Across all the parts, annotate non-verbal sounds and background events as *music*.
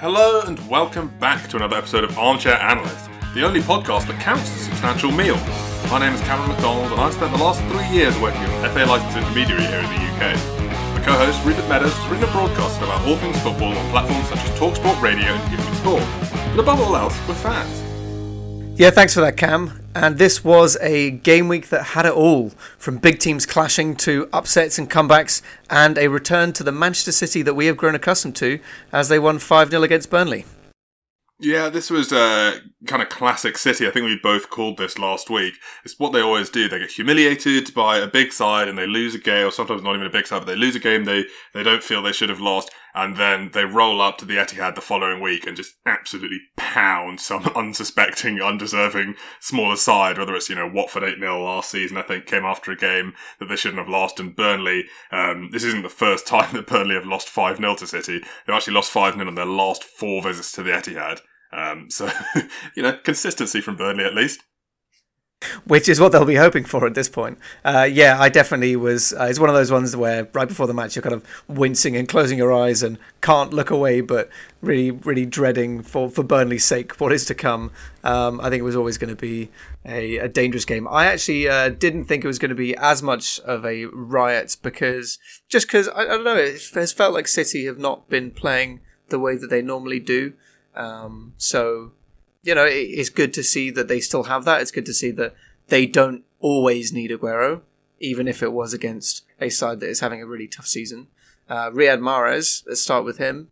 Hello and welcome back to another episode of Armchair Analyst, the only podcast that counts as a substantial meal. My name is Cameron McDonald and I've spent the last three years working as FA licensed intermediary here in the UK. My co-host Rupert Meadows has written a broadcast about all things football on platforms such as TalkSport Radio and Give Me Sport. But above all else, we're fans. Yeah, thanks for that, Cam. And this was a game week that had it all from big teams clashing to upsets and comebacks, and a return to the Manchester City that we have grown accustomed to as they won 5 0 against Burnley. Yeah, this was a kind of classic City. I think we both called this last week. It's what they always do. They get humiliated by a big side and they lose a game, or sometimes not even a big side, but they lose a game they, they don't feel they should have lost. And then they roll up to the Etihad the following week and just absolutely pound some *laughs* unsuspecting, undeserving smaller side, whether it's, you know, Watford 8 0 last season, I think came after a game that they shouldn't have lost. And Burnley, um, this isn't the first *laughs* time that Burnley have lost 5 0 to City. They've actually lost 5 0 on their last four visits to the Etihad. Um, so, *laughs* you know, consistency from Burnley at least. Which is what they'll be hoping for at this point. Uh, yeah, I definitely was. Uh, it's one of those ones where right before the match you're kind of wincing and closing your eyes and can't look away, but really, really dreading for, for Burnley's sake what is to come. Um, I think it was always going to be a, a, dangerous game. I actually uh, didn't think it was going to be as much of a riot because just because I, I don't know, it has felt like City have not been playing the way that they normally do. Um, so, you know, it, it's good to see that they still have that. It's good to see that they don't always need Aguero, even if it was against a side that is having a really tough season. Uh, Riyad Mahrez, let's start with him.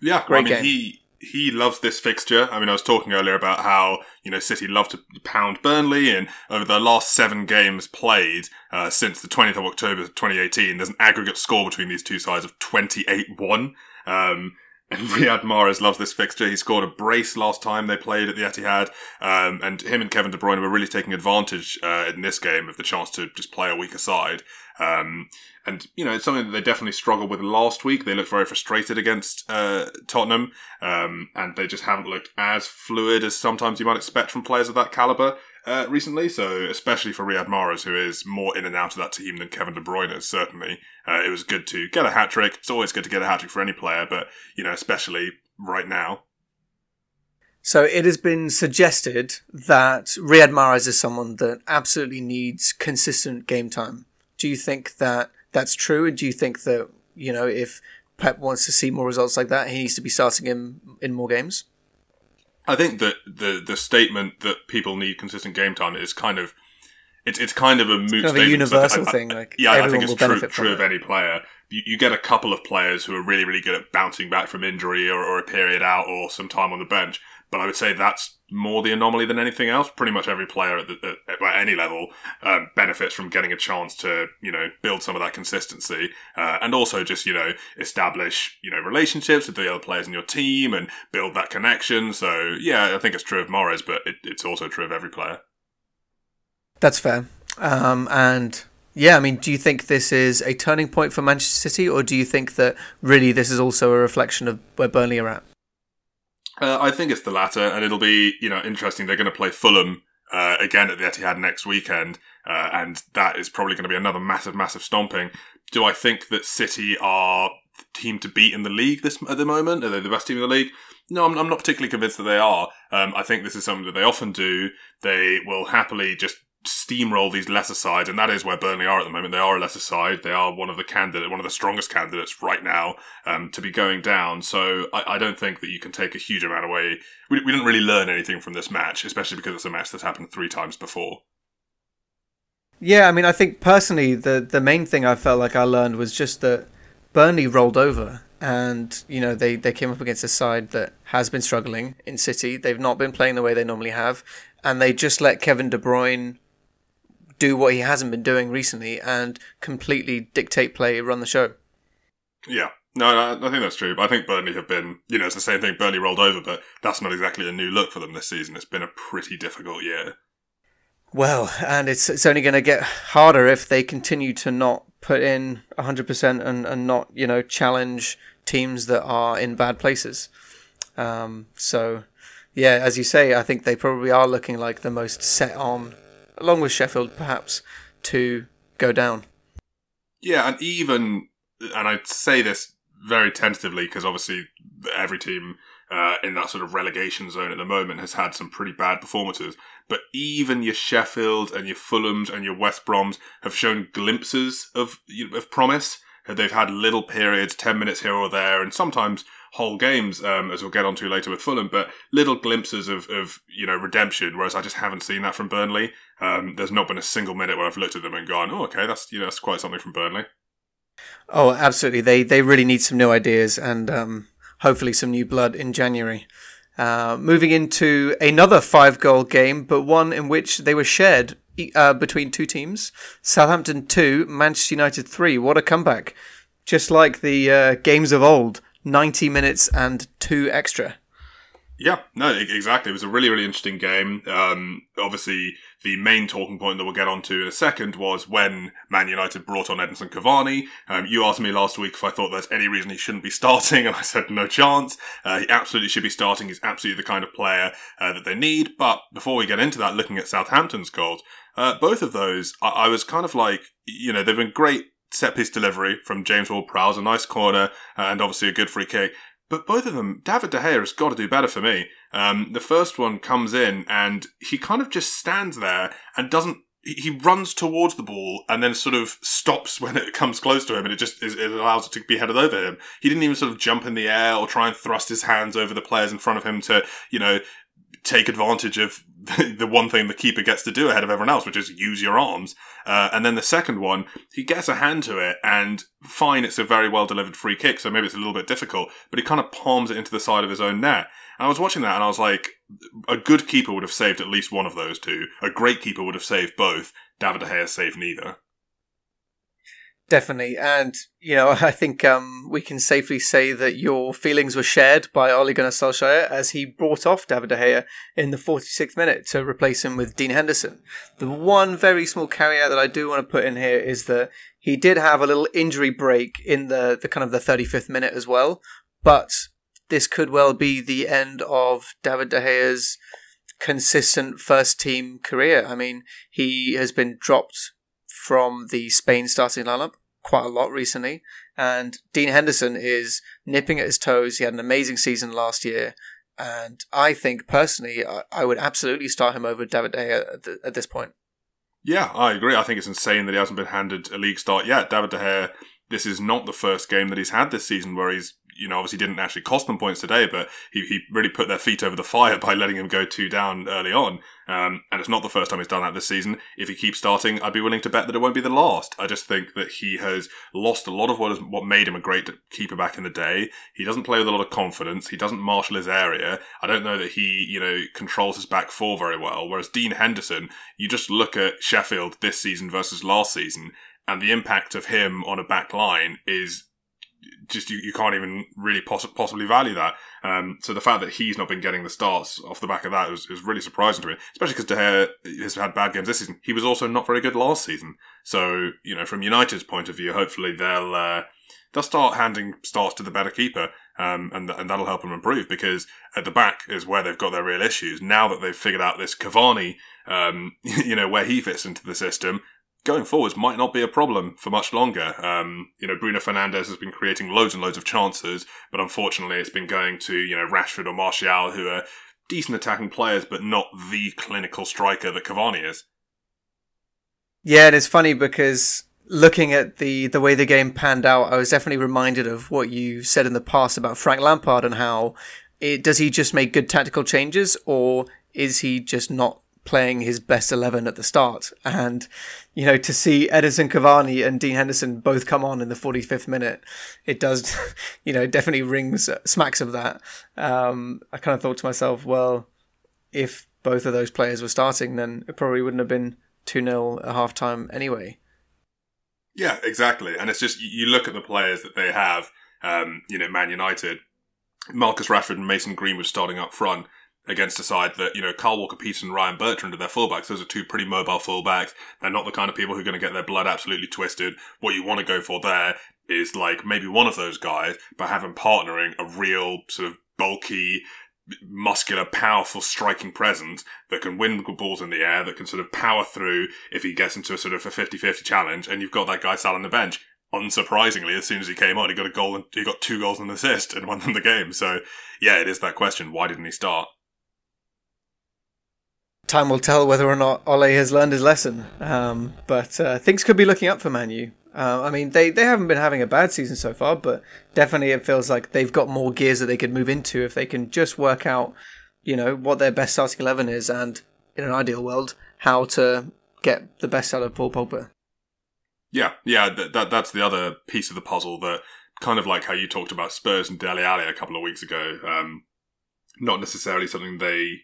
Yeah, great I mean, game. he he loves this fixture. I mean, I was talking earlier about how you know City love to pound Burnley, and over the last seven games played uh, since the 20th of October 2018, there's an aggregate score between these two sides of 28-1. Um, *laughs* Riyad Mahrez loves this fixture. He scored a brace last time they played at the Etihad, um, and him and Kevin De Bruyne were really taking advantage uh, in this game of the chance to just play a weaker side. Um, and you know, it's something that they definitely struggled with last week. They looked very frustrated against uh, Tottenham, um, and they just haven't looked as fluid as sometimes you might expect from players of that caliber uh, recently. So, especially for Riyad Mahrez, who is more in and out of that team than Kevin De Bruyne is, certainly, uh, it was good to get a hat trick. It's always good to get a hat trick for any player, but, you know, especially right now. So it has been suggested that Riyad Mahrez is someone that absolutely needs consistent game time. Do you think that that's true? And do you think that, you know, if Pep wants to see more results like that, he needs to be starting him in more games? I think that the the statement that people need consistent game time is kind of it's it's kind of a moot kind of a universal I, thing. Like yeah, I think it's true, true of any player. You, you, get a couple of players who are really really good at bouncing back from injury or, or a period out or some time on the bench, but I would say that's more the anomaly than anything else. Pretty much every player at, the, at, at any level um, benefits from getting a chance to, you know, build some of that consistency uh, and also just, you know, establish, you know, relationships with the other players in your team and build that connection. So, yeah, I think it's true of Mahrez, but it, it's also true of every player. That's fair. Um, and yeah, I mean, do you think this is a turning point for Manchester City, or do you think that really this is also a reflection of where Burnley are at? Uh, I think it's the latter, and it'll be you know interesting. They're going to play Fulham uh, again at the Etihad next weekend, uh, and that is probably going to be another massive, massive stomping. Do I think that City are the team to beat in the league this at the moment? Are they the best team in the league? No, I'm, I'm not particularly convinced that they are. Um, I think this is something that they often do. They will happily just steamroll these lesser sides, and that is where Burnley are at the moment. They are a lesser side. They are one of the candidate, one of the strongest candidates right now um, to be going down. So I, I, don't think that you can take a huge amount away. We, we didn't really learn anything from this match, especially because it's a match that's happened three times before. Yeah, I mean, I think personally, the the main thing I felt like I learned was just that Burnley rolled over, and you know they they came up against a side that has been struggling in City. They've not been playing the way they normally have, and they just let Kevin De Bruyne do what he hasn't been doing recently and completely dictate play, run the show. Yeah. No, no, I think that's true. But I think Burnley have been, you know, it's the same thing. Burnley rolled over, but that's not exactly a new look for them this season. It's been a pretty difficult year. Well, and it's it's only going to get harder if they continue to not put in 100% and, and not, you know, challenge teams that are in bad places. Um, so, yeah, as you say, I think they probably are looking like the most set on along with Sheffield, perhaps, to go down. Yeah, and even, and I say this very tentatively because obviously every team uh, in that sort of relegation zone at the moment has had some pretty bad performances. But even your Sheffield and your Fulhams and your West Broms have shown glimpses of of promise. They've had little periods, ten minutes here or there, and sometimes whole games, um, as we'll get onto later with Fulham, but little glimpses of, of you know redemption. Whereas I just haven't seen that from Burnley. Um, there's not been a single minute where I've looked at them and gone, "Oh, okay, that's you know that's quite something from Burnley." Oh, absolutely. They they really need some new ideas and um, hopefully some new blood in January. Uh, moving into another five goal game, but one in which they were shared uh, between two teams. Southampton 2, Manchester United 3. What a comeback. Just like the uh, games of old 90 minutes and two extra. Yeah, no, exactly. It was a really, really interesting game. Um, obviously, the main talking point that we'll get onto in a second was when Man United brought on Edinson Cavani. Um, you asked me last week if I thought there's any reason he shouldn't be *laughs* starting, and I said no chance. Uh, he absolutely should be starting. He's absolutely the kind of player uh, that they need. But before we get into that, looking at Southampton's goals, uh, both of those, I-, I was kind of like, you know, they've been great set piece delivery from James Ward-Prowse, a nice corner, uh, and obviously a good free kick. But both of them, David De Gea has got to do better for me. Um, the first one comes in and he kind of just stands there and doesn't. He runs towards the ball and then sort of stops when it comes close to him, and it just it allows it to be headed over him. He didn't even sort of jump in the air or try and thrust his hands over the players in front of him to, you know, take advantage of *laughs* the one thing the keeper gets to do ahead of everyone else, which is use your arms. Uh, and then the second one, he gets a hand to it, and fine, it's a very well delivered free kick, so maybe it's a little bit difficult, but he kind of palms it into the side of his own net. And I was watching that, and I was like, a good keeper would have saved at least one of those two. A great keeper would have saved both. David De Gea saved neither. Definitely, and you know, *laughs* I think um, we can safely say that your feelings were shared by Ole Gunnar Solskjaer as he brought off David De Gea in the 46th minute to replace him with Dean Henderson. The one very small caveat that I do want to put in here is that he did have a little injury break in the, the kind of the 35th minute as well, but this could well be the end of David De Gea's consistent first team career. I mean, he has been dropped from the Spain starting lineup quite a lot recently. And Dean Henderson is nipping at his toes. He had an amazing season last year. And I think personally, I, would absolutely start him over David De Gea at, the, at, this point. Yeah, I agree. I think it's insane that he hasn't been handed a league start yet. David De Gea, this is not the first game that he's had this season where he's you know, obviously didn't actually cost them points today, but he, he really put their feet over the fire by letting him go two down early on. Um, and it's not the first time he's done that this season. If he keeps starting, I'd be willing to bet that it won't be the last. I just think that he has lost a lot of what is what made him a great keeper back in the day. He doesn't play with a lot of confidence. He doesn't marshal his area. I don't know that he, you know, controls his back four very well. Whereas Dean Henderson, you just look at Sheffield this season versus last season, and the impact of him on a back line is just you, you can't even really poss- possibly value that. Um, so the fact that he's not been getting the starts off the back of that was, was really surprising to me, especially because De Gea has had bad games this season. He was also not very good last season. So you know, from United's point of view, hopefully they'll uh, they'll start handing starts to the better keeper. Um, and, and that'll help them improve because at the back is where they've got their real issues. Now that they've figured out this Cavani, um, *laughs* you know, where he fits into the system, going forwards might not be a problem for much longer. Um, you know, Bruno Fernandes has been creating loads and loads of chances, but unfortunately, it's been going to you know Rashford or Martial, who are decent attacking players, but not the clinical striker that Cavani is. Yeah, and it's funny because looking at the the way the game panned out, I was definitely reminded of what you said in the past about Frank Lampard and how it, does he just make good tactical changes, or is he just not playing his best 11 at the start. And, you know, to see Edinson Cavani and Dean Henderson both come on in the 45th minute, it does, *laughs* you know, definitely rings, smacks of that. Um, I kind of thought to myself, well, if both of those players were starting, then it probably wouldn't have been 2 0 at half time anyway. Yeah, exactly. And it's just, you look at the players that they have, um, you know, Man United, Marcus Rashford and Mason Greenwood starting up front against a side that, you know, Kyle Walker Peters and Ryan Bertrand are their fullbacks. Those are two pretty mobile fullbacks. They're not the kind of people who are going to get their blood absolutely twisted. What you want to go for there is like maybe one of those guys, but having partnering a real sort of bulky, muscular, powerful striking presence that can win balls in the air, that can sort of power through if he gets into a sort of a 50-50 challenge, and you've got that guy sat on the bench. unsurprisingly, as soon as he came on, he got a goal and he got two goals and an assist and won them the game. So yeah, it is that question: why didn't he start? Time will tell whether or not Ole has learned his lesson. Um, but uh, things could be looking up for Manu. Uh, I mean, they, they haven't been having a bad season so far, but definitely it feels like they've got more gears that they could move into if they can just work out, you know, what their best starting eleven is, and in an ideal world, how to get the best out of Paul Pogba. Yeah, yeah, that, that that's the other piece of the puzzle that kind of like how you talked about Spurs and Dele Alli a couple of weeks ago. Um, not necessarily something they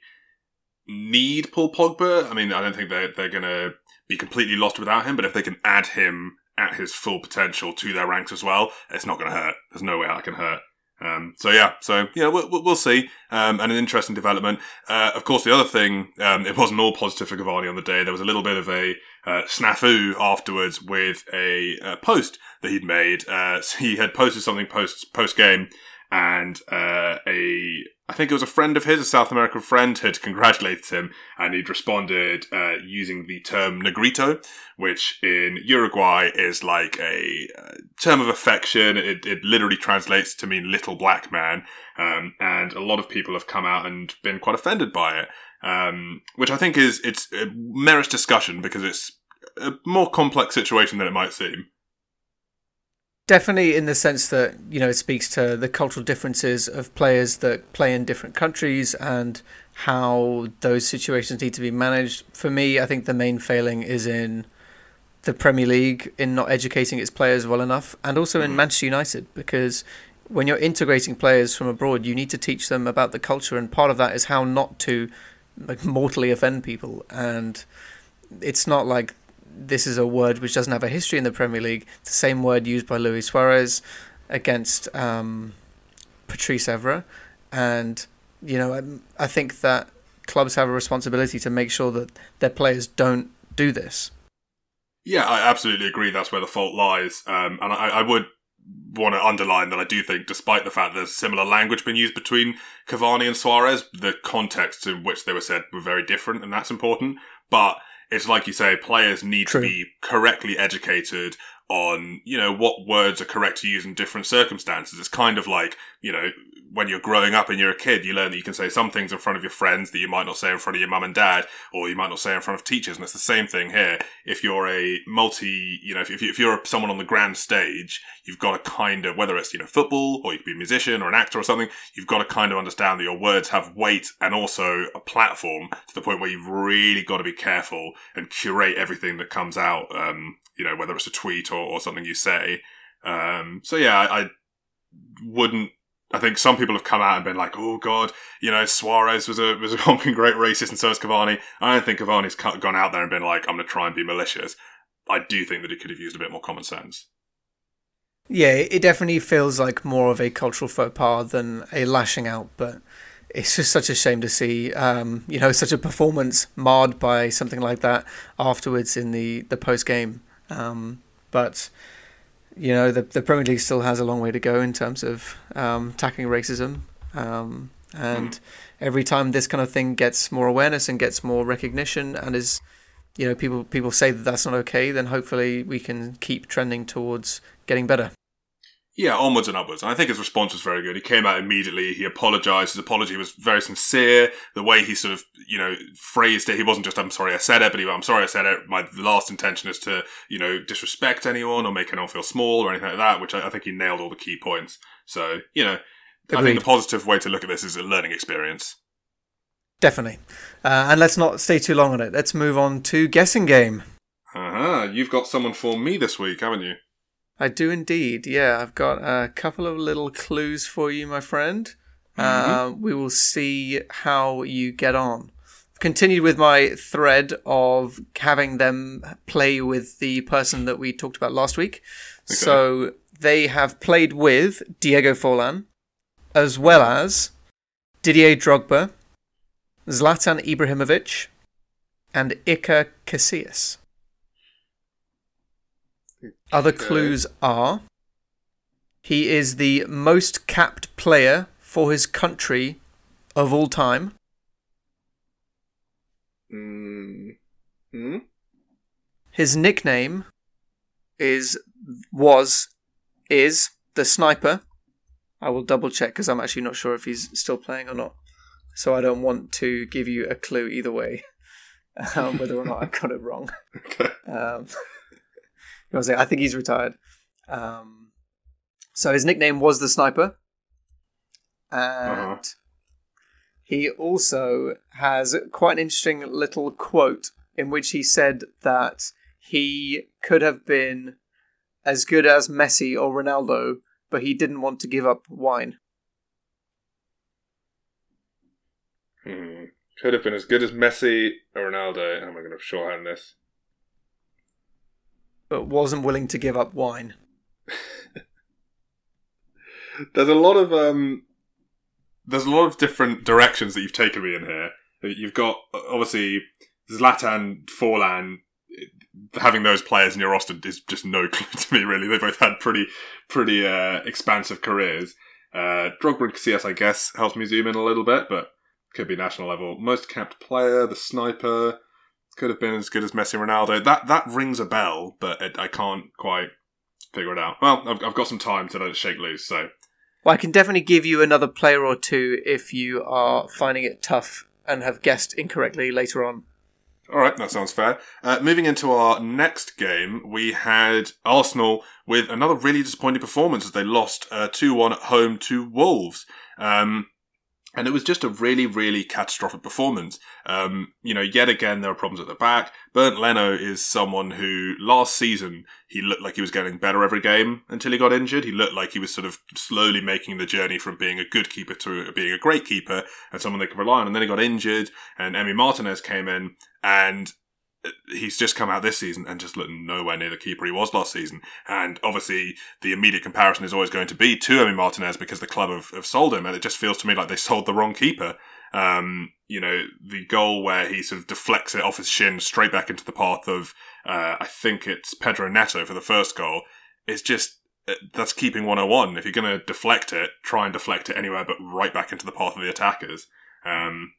need Paul Pogba. I mean, I don't think they're they're going to be completely lost without him, but if they can add him at his full potential to their ranks as well, it's not going to hurt. There's no way that can hurt. Um, so yeah, so yeah, we'll, we'll see. Um, and an interesting development. Uh, of course, the other thing, um, it wasn't all positive for Cavani on the day. There was a little bit of a uh, snafu afterwards with a uh, post that he'd made. Uh, *laughs* he had posted something post post game, and uh, a I think it was a friend of his, a South American friend, had congratulated him, and he'd responded uh, using the term "negrito," which in Uruguay is like a uh, term of affection. It, it, literally translates to mean "little black man," um, and a lot of people have come out and been quite offended by it, um, which I think is it's it merits discussion because it's a more complex situation than it might seem. Definitely, in the sense that you know it speaks to the cultural differences of players that play in different countries and how those situations need to be managed. For me, I think the main failing is in the Premier League in not educating its players well enough, and also in mm. Manchester United because when you're integrating players from abroad, you need to teach them about the culture, and part of that is how not to like, mortally offend people. And it's not like this is a word which doesn't have a history in the Premier League. It's the same word used by Luis Suarez against um, Patrice Evra, and you know I, I think that clubs have a responsibility to make sure that their players don't do this. Yeah, I absolutely agree. That's where the fault lies, um, and I, I would want to underline that I do think, despite the fact there's similar language being used between Cavani and Suarez, the contexts in which they were said were very different, and that's important. But it's like you say, players need True. to be correctly educated on, you know, what words are correct to use in different circumstances. It's kind of like, you know, when you're growing up and you're a kid, you learn that you can say some things in front of your friends that you might not say in front of your mum and dad, or you might not say in front of teachers. And it's the same thing here. If you're a multi, you know, if, if you're someone on the grand stage, you've got to kind of, whether it's, you know, football, or you could be a musician or an actor or something, you've got to kind of understand that your words have weight and also a platform to the point where you've really got to be careful and curate everything that comes out, um, you know, whether it's a tweet or, or something you say. Um, so yeah, I, I wouldn't I think some people have come out and been like, "Oh God, you know, Suarez was a was a *laughs* honking great racist, and so is Cavani." I don't think Cavani's gone out there and been like, "I'm going to try and be malicious." I do think that he could have used a bit more common sense. Yeah, it definitely feels like more of a cultural faux pas than a lashing out, but it's just such a shame to see, um, you know, such a performance marred by something like that afterwards in the the post game. Um, but you know, the the Premier League still has a long way to go in terms of um, tackling racism. Um, and mm. every time this kind of thing gets more awareness and gets more recognition, and is, you know, people people say that that's not okay, then hopefully we can keep trending towards getting better. Yeah, onwards and upwards. And I think his response was very good. He came out immediately. He apologized. His apology was very sincere. The way he sort of, you know, phrased it, he wasn't just, I'm sorry I said it, but he went, I'm sorry I said it. My last intention is to, you know, disrespect anyone or make anyone feel small or anything like that, which I, I think he nailed all the key points. So, you know, Agreed. I think the positive way to look at this is a learning experience. Definitely. Uh, and let's not stay too long on it. Let's move on to guessing game. Uh huh. You've got someone for me this week, haven't you? I do indeed. Yeah, I've got a couple of little clues for you, my friend. Mm-hmm. Uh, we will see how you get on. Continued with my thread of having them play with the person that we talked about last week. Okay. So they have played with Diego Forlan, as well as Didier Drogba, Zlatan Ibrahimovic, and Iker Casillas. Other clues are he is the most capped player for his country of all time. Mm. Hmm? His nickname is was, is the sniper. I will double check because I'm actually not sure if he's still playing or not. So I don't want to give you a clue either way, *laughs* um, whether or not I got it wrong. *laughs* Okay. Um, I think he's retired. Um, so his nickname was the sniper, and uh-huh. he also has quite an interesting little quote in which he said that he could have been as good as Messi or Ronaldo, but he didn't want to give up wine. Hmm. Could have been as good as Messi or Ronaldo. How am I going to shorthand this? But wasn't willing to give up wine. *laughs* there's a lot of um, there's a lot of different directions that you've taken me in here. You've got obviously Zlatan, Forlan, having those players in your roster is just no *laughs* clue to me. Really, they both had pretty pretty uh, expansive careers. Uh, Drogba and I guess, helps me zoom in a little bit, but could be national level. Most capped player, the sniper, could have been as good as Messi, Ronaldo. That that rings a bell, but it, I can't quite figure it out. Well, I've, I've got some time to let it shake loose, so. Well, I can definitely give you another player or two if you are finding it tough and have guessed incorrectly later on. All right, that sounds fair. Uh, moving into our next game, we had Arsenal with another really disappointing performance as they lost uh, 2 1 at home to Wolves. Um, and it was just a really, really catastrophic performance. Um, you know, yet again, there are problems at the back. Bernd Leno is someone who last season, he looked like he was getting better every game until he got injured. He looked like he was sort of slowly making the journey from being a good keeper to being a great keeper and someone they could rely on. And then he got injured and Emi Martinez came in and he's just come out this season and just looked nowhere near the keeper he was last season. And obviously, the immediate comparison is always going to be to Emi Martinez because the club have, have sold him, and it just feels to me like they sold the wrong keeper. Um, you know, the goal where he sort of deflects it off his shin straight back into the path of, uh, I think it's Pedro Neto for the first goal, is just. Uh, that's keeping 101. If you're going to deflect it, try and deflect it anywhere but right back into the path of the attackers. Um,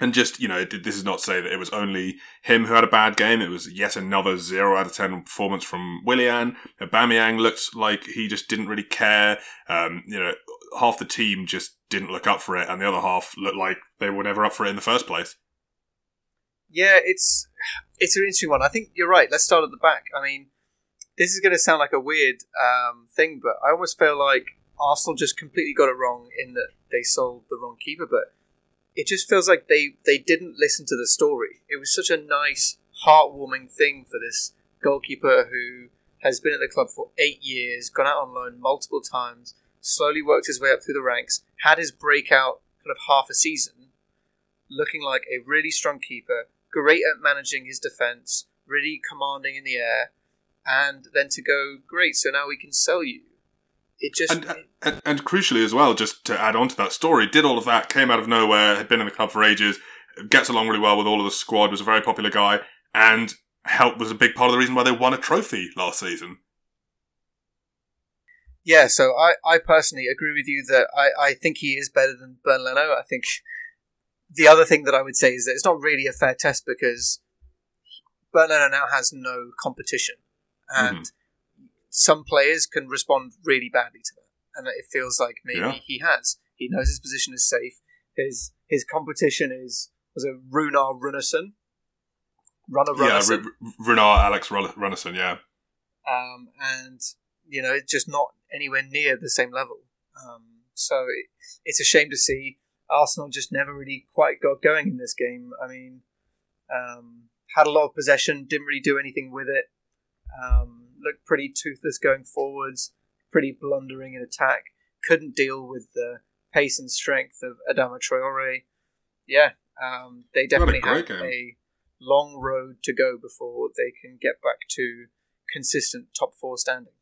and just, you know, this is not to say that it was only him who had a bad game. It was yet another 0 out of 10 performance from Willian. Aubameyang looked like he just didn't really care. Um, you know, half the team just didn't look up for it, and the other half looked like they were never up for it in the first place. Yeah, it's it's an interesting one. I think you're right. Let's start at the back. I mean, this is going to sound like a weird um, thing, but I almost feel like Arsenal just completely got it wrong in that they sold the wrong keeper. But it just feels like they they didn't listen to the story. It was such a nice, heartwarming thing for this goalkeeper who has been at the club for eight years, gone out on loan multiple times, slowly worked his way up through the ranks, had his breakout kind of half a season, looking like a really strong keeper, great at managing his defense, really commanding in the air, and then to go great. So now we can sell you it just and, and, and, crucially as well, just to add on to that story, did all of that, came out of nowhere, had been in the club for ages, gets along really well with all of the squad, was a very popular guy, and help was a big part of the reason why they won a trophy last season. Yeah, so I, I personally agree with you that I, I think he is better than Bernd Leno. I think the other thing that I would say is that it's not really a fair test because Bernd Leno now has no competition. And mm-hmm some players can respond really badly to that, and it feels like maybe yeah. he has. He knows his position is safe. His his competition is was a Runar Runarsson. Runner Runarsson. Yeah, R- Runar Alex Runarsson, yeah. Um, and you know, it's just not anywhere near the same level. Um, so it, it's a shame to see Arsenal just never really quite got going in this game. I mean, um, had a lot of possession, didn't really do anything with it. Um, looked pretty toothless going forwards, pretty blundering in attack. Couldn't deal with the pace and strength of Adama Traore. Yeah, um, they definitely a have game. a long road to go before they can get back to consistent top four standing.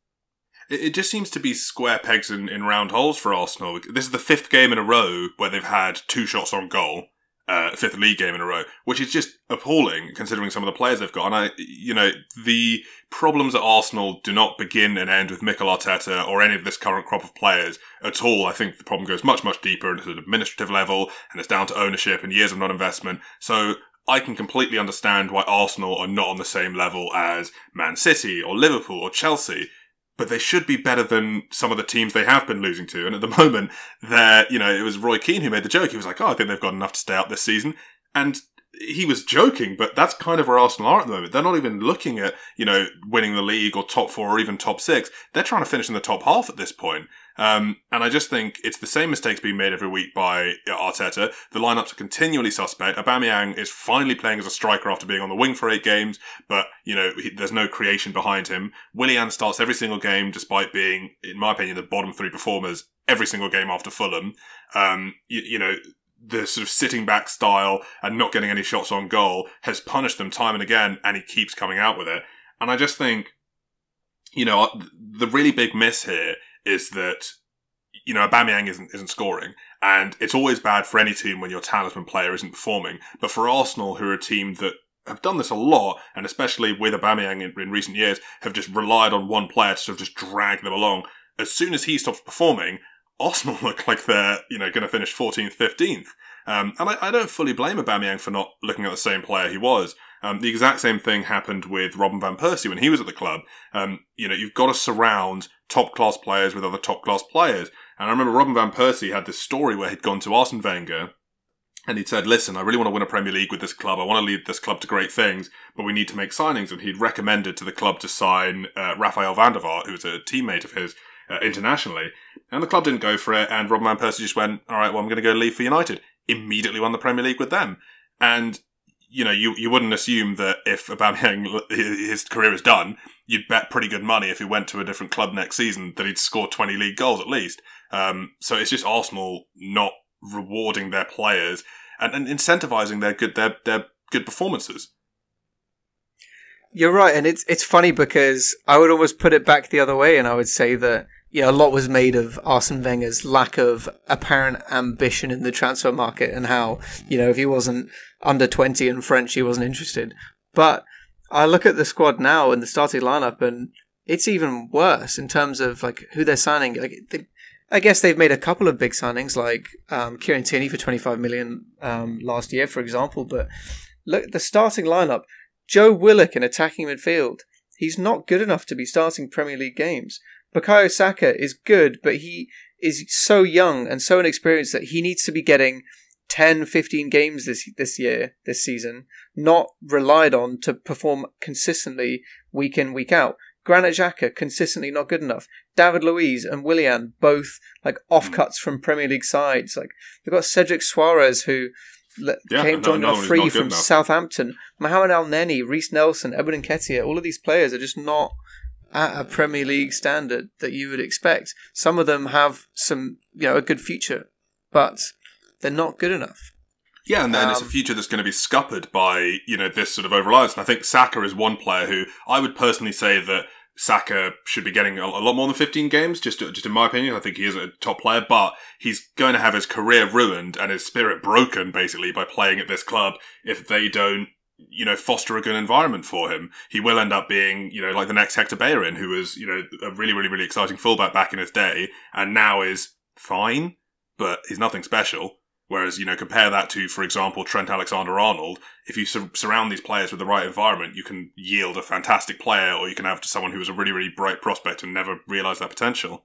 It, just seems to be square pegs in, in round holes for Arsenal. This is the fifth game in a row where they've had two shots on goal uh, fifth league game in a row, which is just appalling considering some of the players they've got. And I, you know, the problems at Arsenal do not begin and end with Mikel Arteta or any of this current crop of players at all. I think the problem goes much, much deeper into an administrative level and it's down to ownership and years of non-investment. So I can completely understand why Arsenal are not on the same level as Man City or Liverpool or Chelsea but they should be better than some of the teams they have been losing to. And at the *laughs* moment, they're, you know, it was Roy Keane who made the joke. He was like, oh, I think they've got enough to stay out this season. And he was joking, but that's kind of where Arsenal are at the moment. They're not even looking at, you know, winning the league or top four or even top six. They're trying to finish in the top half at this point. Um, and I just think it's the same mistakes being made every week by Arteta. The lineups are continually suspect. Aubameyang is finally playing as a striker after being on the wing for eight games, but you know he, there's no creation behind him. Willian starts every single game, despite being, in my opinion, the bottom three performers every single game after Fulham. Um, you, you know the sort of sitting back style and not getting any shots on goal has punished them time and again, and he keeps coming out with it. And I just think, you know, the really big miss here is that you know Aubameyang isn't isn't scoring, and it's always bad for any team when your talisman player isn't performing. But for Arsenal, who are a team that have done this a lot, and especially with Aubameyang in, in recent years, have just relied on one player to sort of just drag them along. As soon as he stops performing, Arsenal *laughs* look like they're you know going to finish 14th, 15th. Um, and I, I, don't fully blame Aubameyang for not looking at the same player he was. Um, the exact same thing happened with Robin van Persie when he was at the club. Um, you know, you've got to surround top class players with other top class players. And I remember Robin van Persie had this story where he'd gone to Arsene Wenger and he'd said, listen, I really want to win a Premier League with this club. I want to lead this club to great things, but we need to make signings. And he'd recommended to the club to sign uh, Rafael van der Vaart, who was a teammate of his uh, internationally. And the club didn't go for it. And Robin van Persie just went, all right, well, I'm going to go leave for United. Immediately won the Premier League with them. And you know, you, you wouldn't assume that if Aubameyang, *laughs* his career is done, you'd bet pretty good money if he went to a different club next season that he'd score 20 league goals at least. Um, so it's just Arsenal not rewarding their players and, and incentivizing their good, their, their good performances. You're right. And it's, it's funny because I would almost put it back the other way and I would say that know, a lot was made of Arsene Wenger's lack of apparent ambition in the transfer market and how, you know, if he wasn't under 20 and French, he wasn't interested. But I look at the squad now and the starting lineup and it's even worse in terms of like who they're signing. Like, they, I guess they've made a couple of big signings like um, Kieran Tierney for 25 million um, last year, for example. But look, the starting lineup, Joe Willock in attacking midfield, he's not good enough to be starting Premier League games. Bukayo Saka is good, but he is so young and so inexperienced that he needs to be getting 10, 15 games this this year, this season, not relied on to perform consistently week in, week out. Granit Xhaka consistently not good enough. David Luiz and Willian both like offcuts from Premier League sides. Like they've got Cedric Soares who yeah, came joined no, free from Southampton. Mohamed Elneny, Reiss Nelson, Eddie Nketiah. All of these players are just not at a Premier League standard that you would expect. Some of them have some, you know, a good future, but they're not good enough. Yeah, and then um, it's a um, future that's going to be scuppered by you know this sort of over reliance. And I think Saka is one player who I would personally say that Saka should be getting a, lot more than 15 games, just just in my opinion. I think he is a top player, but he's going to have his career ruined and his spirit broken basically by playing at this club if they don't you know, foster a good environment for him. He will end up being, you know, like the next Hector Bellerin, who was, you know, a really, really, really exciting fullback back in his day, and now is fine, but he's nothing special. Whereas, you know, compare that to, for example, Trent Alexander Arnold. If you sur- surround these players with the right environment, you can yield a fantastic player, or you can have to someone who was a really, really bright prospect and never realised their potential.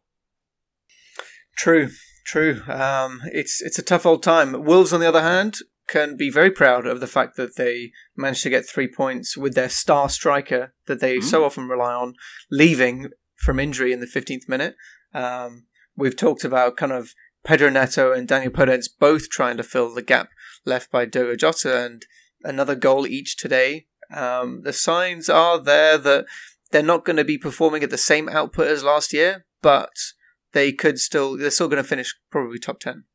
True, true. Um, it's it's a tough old time. Wolves, on the other hand, can be very proud of the fact that they managed to get three points with their star striker that they mm. so often rely on leaving from injury in the 15th minute. Um, we've talked about kind of Pedro Neto and Daniel Podence both trying to fill the gap left by Diogo Jota and another goal each today. Um, the signs are there that they're not going to be performing at the same output as last year, but they could still, they're still going to finish probably top 10.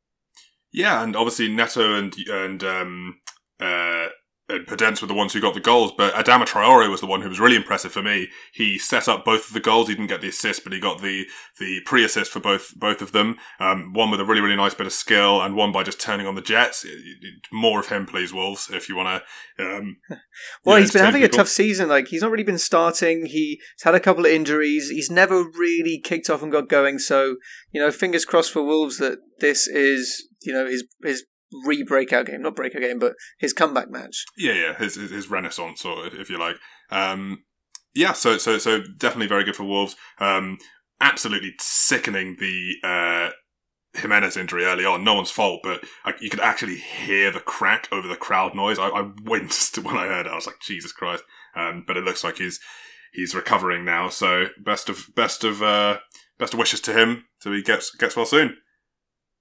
Yeah, and obviously Neto and and um, uh, and Podence were the ones who got the goals, but Adama Traore was the one who was really impressive for me. He set up both of the goals. He didn't get the assist, but he got the the pre assist for both both of them. Um, one with a really really nice bit of skill, and one by just turning on the jets. More of him, please, Wolves, if you want to. Um, *laughs* well, he's been having people. a tough season. Like he's not really been starting. He's had a couple of injuries. He's never really kicked off and got going. So you know, fingers crossed for Wolves that this is you know his his re breakout game, not breakout game, but his comeback match. Yeah, yeah, his his, his renaissance, or if you like. Um, Yeah, so so so definitely very good for Wolves. Um, absolutely sickening the uh, Jimenez injury early on. No one's fault, but I, you could actually hear the crack over the crowd noise. I, I winced *laughs* when I heard it. I was like, Jesus Christ! Um, but it looks like he's he's recovering now. So best of best of uh, best of wishes to him so he gets gets well soon.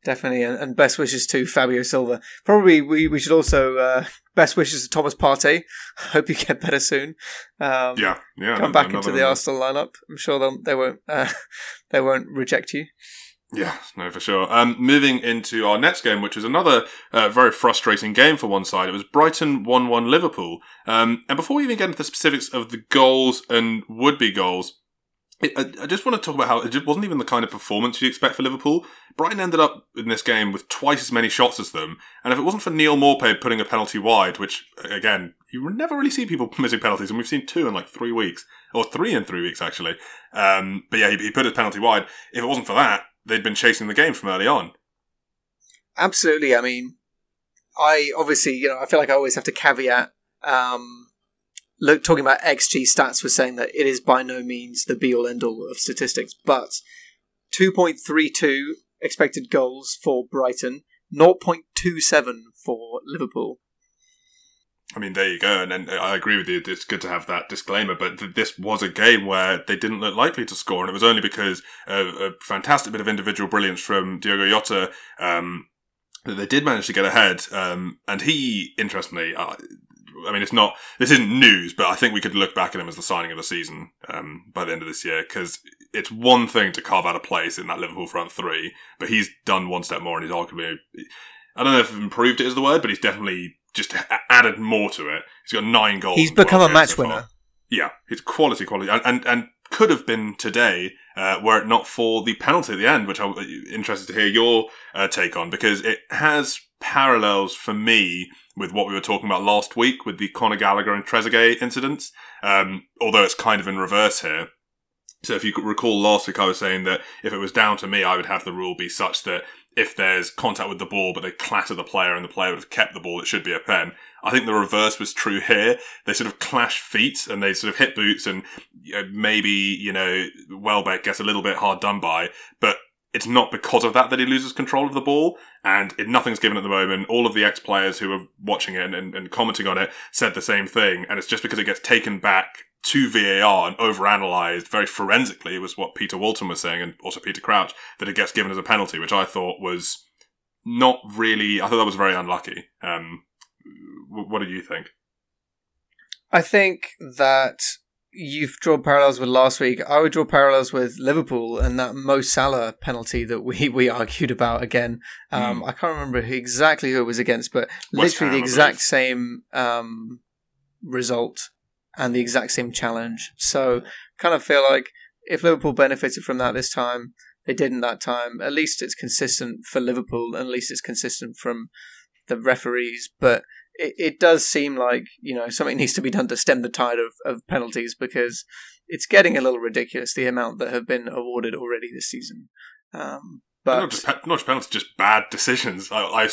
Definitely, and, and best wishes to Fabio Silva. Probably we, we should also uh, *laughs* best wishes to Thomas Partey. *laughs* Hope you get better soon. Um, yeah, yeah. Come back into the Arsenal lineup. I'm sure they'll, they won't uh, *laughs* they won't reject you. Yeah, no, for sure. Um, moving into our next game, which was another uh, very frustrating game for one side. It was Brighton 1 1 Liverpool. Um, and before we even get into the specifics of the goals and would be goals, it, I, I, just want to talk about how it just wasn't even the kind of performance you'd expect for Liverpool. Brighton ended up in this game with twice as many shots as them. And if it wasn't for Neal Maupay putting a penalty wide, which, again, you never really see people *laughs* missing penalties, and we've seen two in like three weeks, or three in three weeks, actually. Um, but yeah, he, he put his penalty wide. If it wasn't for that, they'd been chasing the game from early on. Absolutely. I mean, I obviously, you know, I feel like I always have to caveat. Um, look, talking about XG stats was saying that it is by no means the be all end all of statistics, but 2.32 expected goals for Brighton, 0.27 for Liverpool. I mean, there you go. And, and I agree with you. It's good to have that disclaimer. But th- this was a game where they didn't look likely to score. And it was only because of a fantastic bit of individual brilliance from Diogo Jota um, that they did manage to get ahead. Um, and he, interestingly, uh, I mean, it's not, this isn't news, but I think we could look back at him as the signing of the season um, by the end of this year because it's one thing to carve out a place in that Liverpool front three, but he's done one step more and he's arguably, I don't know if improved it is the word, but he's definitely just added more to it. He's got nine goals. He's become a match so winner. Yeah, it's quality, quality, and and, and could have been today uh, were it not for the penalty at the end, which I'm interested to hear your uh, take on because it has parallels for me with what we were talking about last week with the Conor Gallagher and Trezeguet incidents. Um, although it's kind of in reverse here. So if you recall last week, I was saying that if it was down to me, I would have the rule be such that if there's contact with the ball, but they clatter the player and the player would have kept the ball, it should be a pen. I think the reverse was true here. They sort of clash feet and they sort of hit boots and maybe, you know, Welbeck gets a little bit hard done by, but it's not because of that that he loses control of the ball. And it, nothing's given at the moment. All of the ex players who were watching it and, and, and commenting on it said the same thing. And it's just because it gets taken back to VAR and overanalyzed very forensically was what Peter Walton was saying, and also Peter Crouch, that it gets given as a penalty, which I thought was not really. I thought that was very unlucky. Um, what do you think? I think that you've drawn parallels with last week. I would draw parallels with Liverpool and that Mo Salah penalty that we, *laughs* we argued about again. Um, mm. I can't remember exactly who it was against, but West literally Ham, the exact same um, result and the exact same challenge. So kind of feel like if Liverpool benefited from that this time, they didn't that time. At least it's consistent for Liverpool, and at least it's consistent from the referees. But it, it does seem like you know something *laughs* needs to be done to stem the tide of, of penalties because it's getting a little ridiculous the amount that have been awarded already this season. Um, but not just, not just penalties, just bad decisions. I,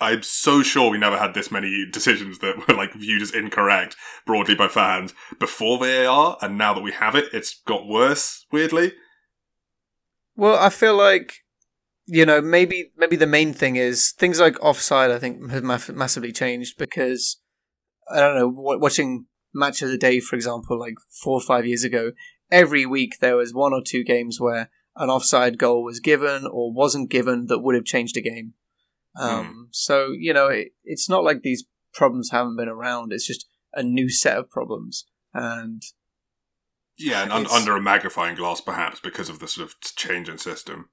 I, am so sure we never had this many decisions that were like viewed as incorrect broadly by fans before VAR, and now that we have it, it's got worse. Weirdly. Well, I feel like you know maybe maybe the main thing is things like offside. I think have massively changed because I don't know watching match of the day, for example, like four or five years ago. Every week there was one or two games where an offside goal was given or wasn't given that would have changed a game. Um, mm. So you know, it, it's not like these problems haven't been around. It's just a new set of problems, and yeah, and un- under a magnifying glass, perhaps because of the sort of change in system.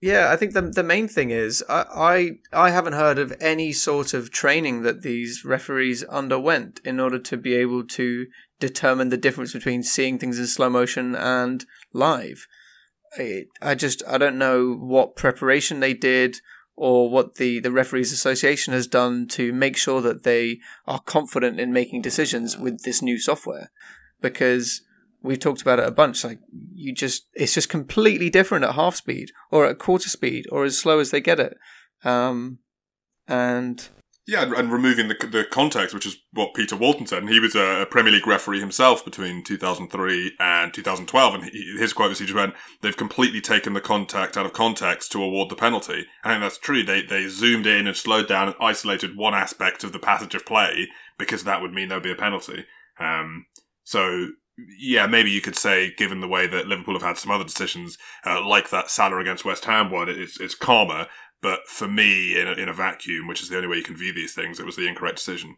Yeah, I think the the main thing is I, I I haven't heard of any sort of training that these referees underwent in order to be able to determine the difference between seeing things in slow motion and live. I I just I don't know what preparation they did or what the, the referees association has done to make sure that they are confident in making decisions with this new software because we've talked about it a bunch like you just it's just completely different at half speed or at quarter speed or as slow as they get it um, and Yeah, and removing the the context, which is what Peter Walton said, and he was a Premier League referee himself between 2003 and 2012, and he, his quote was he just went, "They've completely taken the contact out of context to award the penalty." Think that's true. They they zoomed in and slowed down and isolated one aspect of the passage of play because that would mean there'd be a penalty. Um, so yeah, maybe you could say, given the way that Liverpool have had some other decisions, uh, like that Salah against West Ham one, it's, it's calmer. But for me, in a, in a vacuum, which is the only way you can view these things, it was the incorrect decision.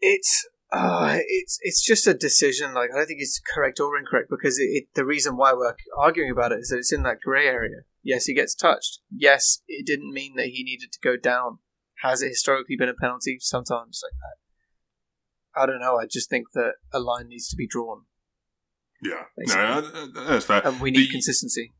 It's uh, it's it's just a decision. Like I don't think it's correct or incorrect because it, it, the reason why we're arguing about it is that it's in that grey area. Yes, he gets touched. Yes, it didn't mean that he needed to go down. Has it historically been a penalty? Sometimes, like I, I don't know. I just think that a line needs to be drawn. Yeah, basically. no, that's fair. And we need the, consistency.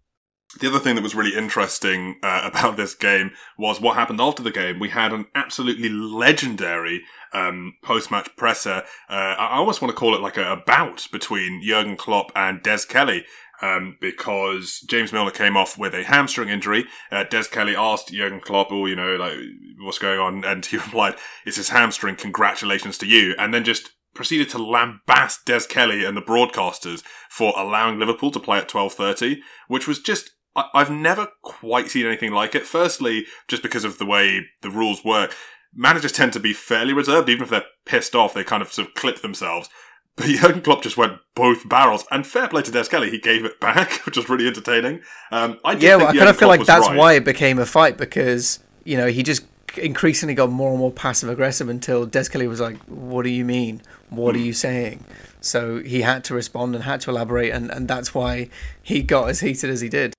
The other thing that was really interesting uh, *laughs* about this game was what happened after the game. We had an absolutely legendary um, post-match presser. Uh, I almost want to call it like a, a bout between Jurgen Klopp and Des Kelly. Um, because James Milner came off with a hamstring injury. Uh, Des Kelly asked Jurgen Klopp, "Oh, you know, like what's going on?" And *laughs* he replied, "It's his hamstring. Congratulations to you." And then just proceeded to lambast Des Kelly and the broadcasters for allowing Liverpool to play at 12:30, which was just I- I've never quite seen anything like it. Firstly, just because of the way the rules work, managers tend to be fairly reserved, even if they're pissed off. They kind of sort of clip themselves. But Jurgen *laughs* Klopp just went both barrels, and fair play to Des Kelly, he gave it back, *laughs* which was really entertaining. Um, I yeah, well, I kind of feel like that's right. why it became a fight because you know he just increasingly got more and more passive aggressive until Des Kelly was like, "What do you mean? What mm. are hmm. you saying?" So he had to respond and had to elaborate, and, and that's why he got as heated as he did.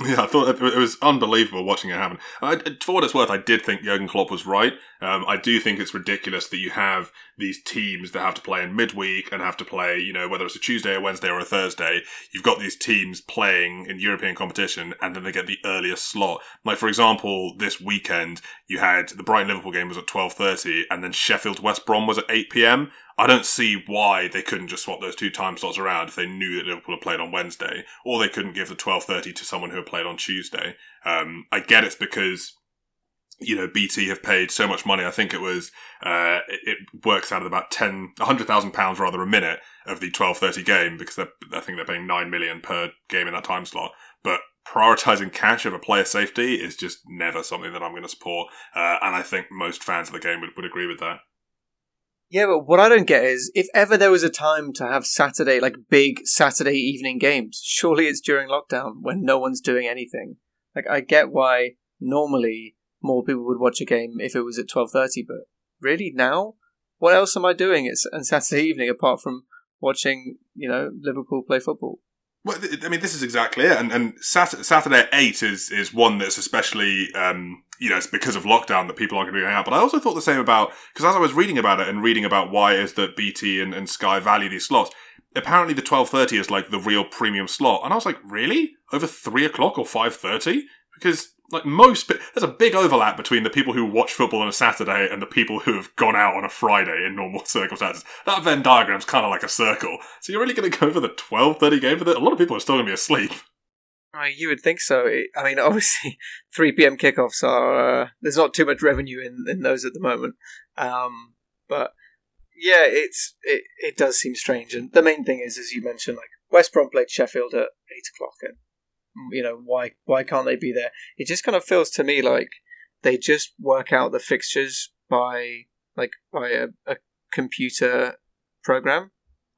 Yeah, I thought it was unbelievable watching it happen. I, for what it's worth, I did think Jurgen Klopp was right. Um, I do think it's ridiculous that you have these teams that have to play in midweek and have to play, you know, whether it's a Tuesday, or Wednesday, or a Thursday. You've got these teams playing in European competition, and then they get the earliest slot. Like for example, this weekend you had the Brighton Liverpool game was at twelve thirty, and then Sheffield West Brom was at eight pm. I don't see why they couldn't just swap those two time slots around if they knew that Liverpool had played on Wednesday, or they couldn't give the twelve thirty to someone who had played on Tuesday. Um, I get it's because you know BT have paid so much money. I think it was uh, it, works out at about ten, hundred thousand pounds rather a minute of the twelve thirty game because I think they're paying nine million per game in that time slot. But prioritizing cash over player safety is just never something that I'm going to support, uh, and I think most fans of the game would, would agree with that. Yeah, but what I don't get is if ever there was a time to have Saturday, like big Saturday evening games, surely it's during lockdown when no one's doing anything. Like, I get why normally more people would watch a game if it was at 12.30, but really now? What else am I doing on Saturday evening apart from watching, you know, Liverpool play football? Well, I mean, this is exactly it. And, and Saturday at 8 is, is one that's especially um, you know, it's because of lockdown that people aren't going to be going out. But I also thought the same about, because as I was reading about it and reading about why is that BT and, and Sky value these slots, apparently the 12.30 is like the real premium slot. And I was like, really? Over 3 o'clock or 5.30? Because like most, there's a big overlap between the people who watch football on a Saturday and the people who have gone out on a Friday in normal *laughs* circumstances. That Venn diagram's kind of like a circle. So you're really going to go for the 12.30 game for it? A lot of people are still going to be asleep. I you would think so. I mean, *laughs* obviously, 3 p.m. kickoffs are uh, there's not too much revenue in, in those at the moment, um, but yeah, it's it, it does seem strange. And the main thing is, as you mentioned, like West Brom played Sheffield at eight o'clock, and you know why why can't they be there? It just kind of feels to me like they just work out the fixtures by like by a, a computer program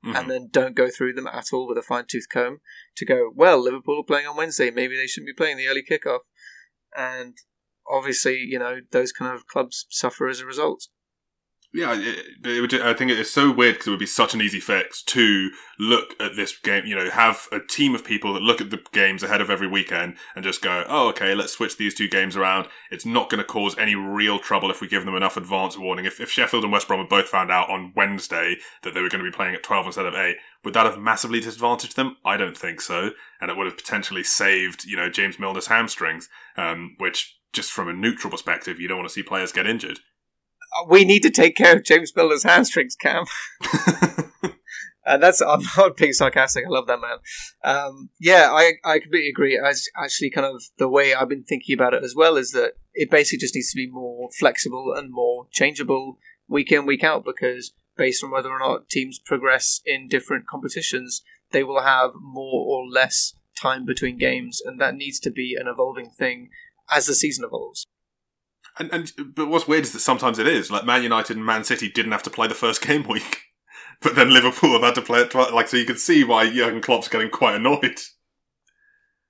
mm-hmm. and then don't go through them at all with a fine tooth comb to go, well, Liverpool are playing on Wednesday, maybe they shouldn't be playing the early kickoff. And obviously, you know, those kind of clubs suffer as a result yeah, it, it would, I think it's so weird because it would be such an easy fix to look at this game, you know, have a team of people that look at the games ahead of every weekend and just go, oh, okay, let's switch these two games around. It's not going to cause any real trouble if we give them enough advance warning. If, if Sheffield and West Brom had both found out on Wednesday that they were going to be playing at 12 instead of 8, would that have massively disadvantaged them? I don't think so. And it would have potentially saved, you know, James Milner's hamstrings, um, which just from a neutral perspective, you don't want to see players get injured we need to take care of James Milner's hamstrings, Cam. And *laughs* that's I'm *laughs* not being sarcastic. I love that man. Um, yeah, I I completely agree. I actually kind of the way I've been thinking about it as well is that it basically just needs to be more flexible and more changeable week in week out because based on whether or not teams progress in different competitions, they will have more or less time between games, and that needs to be an evolving thing as the season evolves. And, and but what's weird is that sometimes it is like Man United and Man City didn't have to play the first game week, *laughs* but then Liverpool have had to play it twice. Like so, you can see why Jurgen Klopp's getting quite annoyed.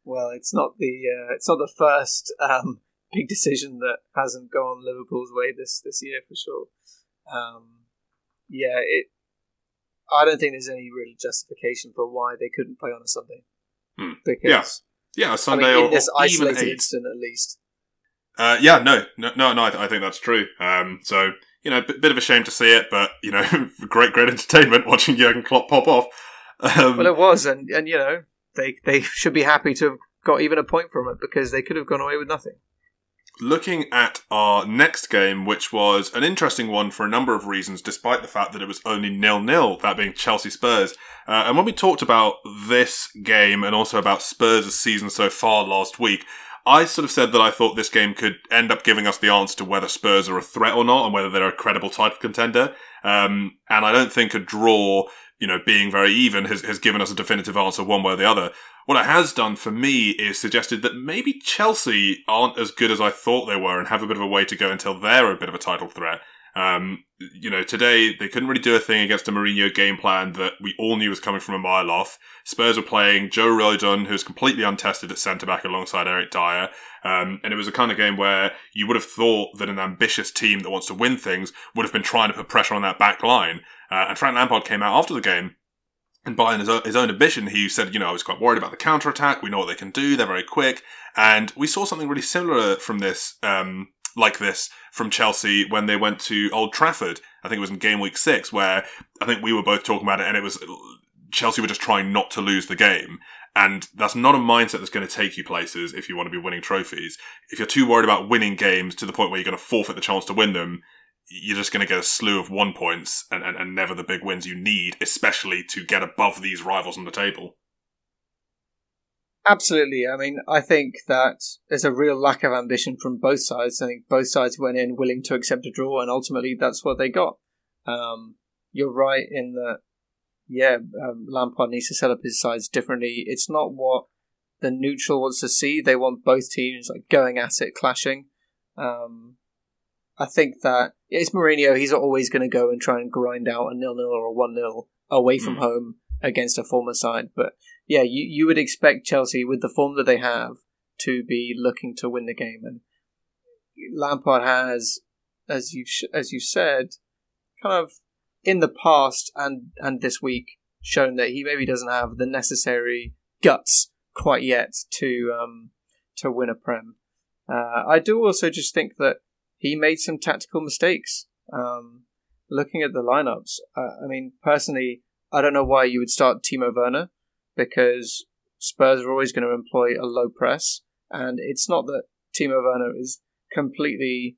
Well, it's not the uh, it's not the first um, big decision that hasn't gone Liverpool's way this this year for sure. Um, yeah, it. I don't think there's any real justification for why they couldn't play on a Sunday. Hmm. Because yeah, yeah, a Sunday I mean, in or, this isolated instant at least. Uh, yeah, no, no, no, no. I, I think that's true. Um, so you know, a bit, bit of a shame to see it, but you know, *laughs* great, great entertainment *laughs* watching Jurgen Klopp pop off. Um, well, it was, and and you know, they they should be happy to have got even a point from it because they could have gone away with nothing. Looking at our next game, which was an interesting one for a number of reasons, despite the fact that it was only nil nil, that being Chelsea Spurs. Uh, and when we talked about this game and also about Spurs' season so far last week, I sort of said that I thought this game could end up giving us the answer to whether Spurs are a threat or not and whether they're a credible title contender. Um, and I don't think a draw, you know, being very even has, has given us a definitive answer one way or the other. What it has done for me is suggested that maybe Chelsea aren't as good as I thought they were and have a bit of a way to go until they're a bit of a title threat. Um, you know, today they couldn't really do a thing against a Mourinho game plan that we all knew was coming from a mile off. Spurs were playing Joe Rodon, who's completely untested at centre back alongside Eric Dier. Um, and it was a kind of game where you would have thought that an ambitious team that wants to win things would have been trying to put pressure on that back line. Uh, and Frank Lampard came out after the game and by his own, his own ambition, he said, you know, I was quite worried about the counter attack. We know what they can do. They're very quick. And we saw something really similar from this, um, like this from Chelsea when they went to Old Trafford. I think it was in game week six where I think we were both talking about it and it was Chelsea were just trying not to lose the game. And that's not a mindset that's going to take you places if you want to be winning trophies. If you're too worried about winning games to the point where you're going to forfeit the chance to win them, you're just going to get a slew of one points and, and, and never the big wins you need, especially to get above these rivals on the table. Absolutely. I mean, I think that there's a real lack of ambition from both sides. I think both sides went in willing to accept a draw, and ultimately that's what they got. Um, you're right in that, yeah, um, Lampard needs to set up his sides differently. It's not what the neutral wants to see. They want both teams like going at it, clashing. Um, I think that it's Mourinho. He's always going to go and try and grind out a nil nil or a one nil away from mm. home against a former side. But yeah, you you would expect Chelsea with the form that they have to be looking to win the game, and Lampard has, as you as you said, kind of in the past and and this week shown that he maybe doesn't have the necessary guts quite yet to um to win a prem. Uh, I do also just think that he made some tactical mistakes. Um, looking at the lineups, uh, I mean, personally, I don't know why you would start Timo Werner because Spurs are always going to employ a low press, and it's not that Timo Werner is completely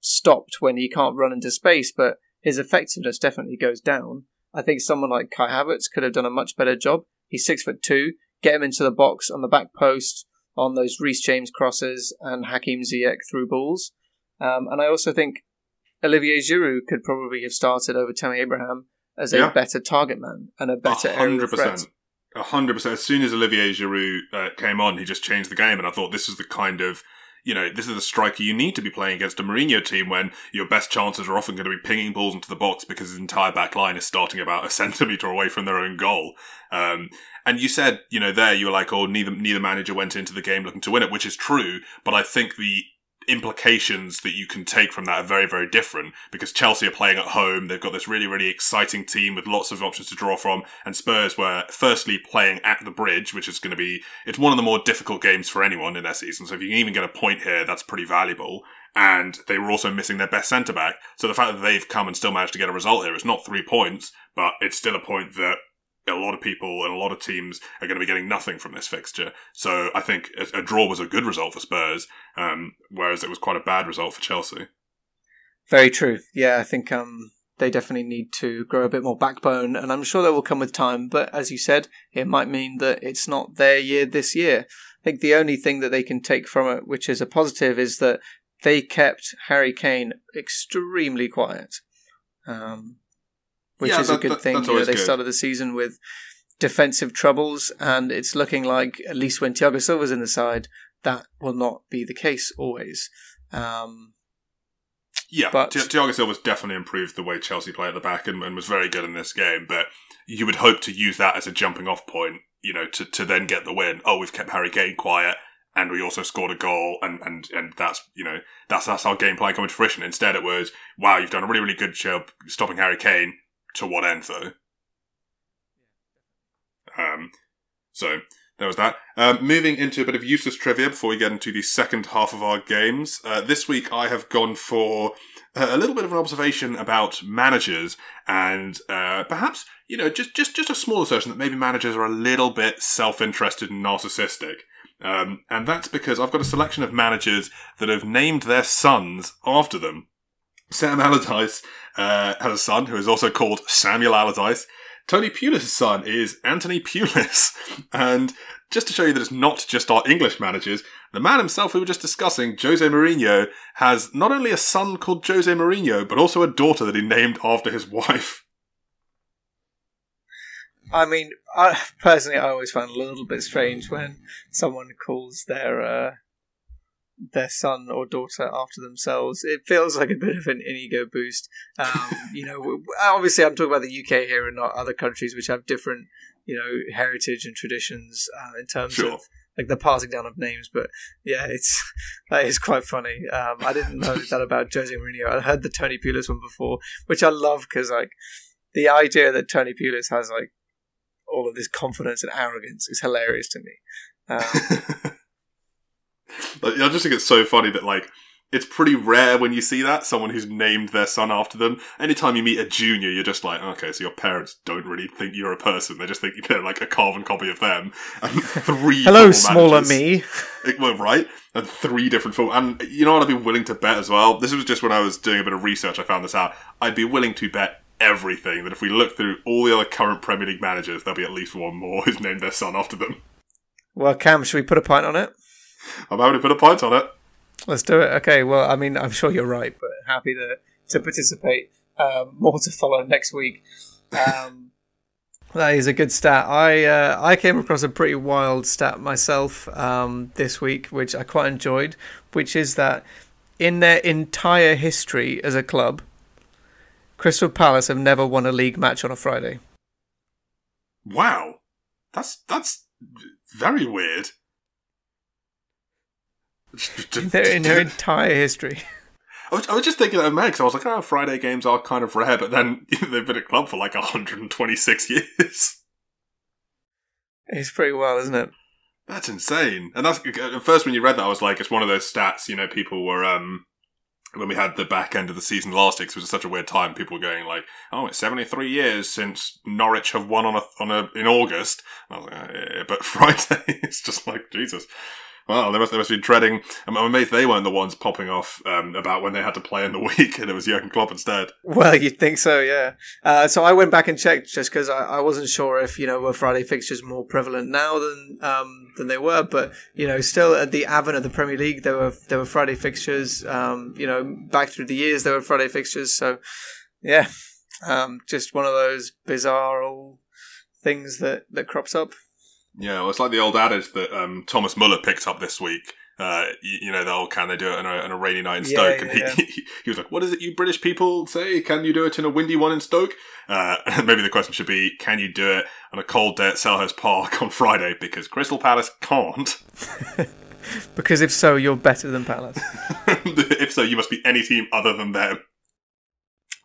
stopped when he can't run into space, but his effectiveness definitely goes down. I think someone like Kai Havertz could have done a much better job. He's six foot two. Get him into the box on the back post on those Reece James crosses and Hakim Ziyech through balls. Um, and I also think Olivier Giroud could probably have started over Tammy Abraham as a yeah. better target man and a better 100%. threat. Hundred percent. As soon as Olivier Giroud uh, came on, he just changed the game, and I thought this is the kind of you know, this is the striker you need to be playing against a Mourinho team when your best chances are often going to be pinging balls into the box because his entire back line is starting about a *laughs* centimetre away from their own goal. Um, and you said, you know, there you were like, oh, neither neither manager went into the game looking to win it, which is true. But I think the implications that you can take from that are very, very different because Chelsea are playing at home. They've got this really, really exciting team with lots of options to draw from. And Spurs were firstly playing at the bridge, which is going to be, it's one of the more difficult games for anyone in their season. So if you can even get a point here, that's pretty valuable. And they were also missing their best centre back. So the fact that they've come and still managed to get a result here, it's not three points, but it's still a point that a lot of people and a lot of teams are going to be getting nothing from this fixture. So I think a, a draw was a good result for Spurs, um, whereas it was quite a bad result for Chelsea. Very true. Yeah, I think um, they definitely need to grow a bit more backbone, and I'm sure that will come with time. But as you said, it might mean that it's not their year this year. I think the only thing that they can take from it, which is a positive, is that they kept Harry Kane extremely quiet, um, which yeah, is that, a good that, thing. You know, they good. started the season with defensive troubles, and it's looking like at least when Thiago Silva's in the side, that will not be the case always. Um, yeah, but Thiago Silva's definitely improved the way Chelsea play at the back and, and was very good in this game. But you would hope to use that as a jumping off point, you know, to, to then get the win. Oh, we've kept Harry Kane quiet and we also scored a goal and, and, and that's you know that's that's our game plan coming to fruition. Instead it was, wow, you've done a really, really good job stopping Harry Kane. To what end though? Um so there was that. Uh, moving into a bit of useless trivia before we get into the second half of our games. Uh, this week I have gone for uh, a little bit of an observation about managers and uh, perhaps, you know, just, just, just a small assertion that maybe managers are a little bit self-interested and narcissistic. Um, and that's because I've got a selection of managers that have named their sons after them. Sam Allardyce uh, has a son who is also called Samuel Allardyce. Tony Pulis' son is Anthony Pulis. *laughs* And just to show you that it's not just our English managers, the man himself we were just discussing, Jose Mourinho, has not only a son called Jose Mourinho, but also a daughter that he named after his wife. I mean, I, personally, I always find a little bit strange when someone calls their uh, their son or daughter after themselves. It feels like a bit of an ego boost. Um, *laughs* you know, obviously, I'm talking about the UK here and not other countries which have different, you know, heritage and traditions uh, in terms sure. of like the passing down of names. But yeah, it's *laughs* that is quite funny. Um, I didn't know *laughs* that about Jose Mourinho. I heard the Tony Pulis one before, which I love because like the idea that Tony Pulis has like all of this confidence and arrogance is hilarious to me. Um, like, I just think it's so funny that like it's pretty rare when you see that someone who's named their son after them. Anytime you meet a junior, you're just like, okay, so your parents don't really think you're a person; they just think *laughs* you're like a carbon copy of them. And *laughs* three hello, smaller me. *laughs* It, well, right, and three different form. And you know what? I'd be willing to bet as well. This was just when I was doing a bit of research. I found this out. I'd be willing to bet everything that if we look through all the other current Premier League managers, there'll be at least one more who's named their son after them. Well, Cam, should we put a pint on it? I'm happy to put a pint on it. Let's do it. Okay. Well, I mean, I'm sure you're right, but happy to to participate. Um, more to follow next week. Um, *laughs* that is a good stat. I uh, I came across a pretty wild stat myself um, this week, which I quite enjoyed, which is that in their entire history as a club, Crystal Palace have never won a league match on a Friday. Wow, that's that's very weird in *laughs* their, in their entire history. I was, I was just thinking that of because I was like, oh, Friday games are kind of rare, but then *laughs* they've been at club for like 126 years. *laughs* It's pretty well, isn't it? That's insane. And that's at first when you read that, I was like, it's one of those stats. You know, people were um when we had the back end of the season last year, it was such a weird time. People were going like, "Oh, it's seventy three years since Norwich have won on a on a in August." And I was like, oh, yeah, but Friday, it's just like Jesus. Well, they must, they must be dreading. I'm, I'm amazed they weren't the ones popping off um, about when they had to play in the *laughs* week and it was Jurgen Klopp instead. Well, you'd think so, yeah. Uh, so I went back and checked just because I, I, wasn't sure if, you know, were Friday fixtures more prevalent now than um, than they were. But, you know, still at the advent of the Premier League, there were, there were Friday fixtures. Um, you know, back through the years, there were Friday fixtures. So, yeah, um, just one of those bizarre all things that, that crops up. Yeah, well, it's like the old adage that um, Thomas Muller picked up this week. Uh, you, you, know, the old can they do it on a, on a rainy night in yeah, Stoke? Yeah, and he, *laughs* he, he, was like, "What is it you British people say? Can you do it in a windy one in Stoke?" Uh, *laughs* maybe the question should be, "Can you do it on a cold day at Selhurst Park on Friday?" Because Crystal Palace can't. *laughs* because if so, you're better than Palace. if so, you must be any team other than them.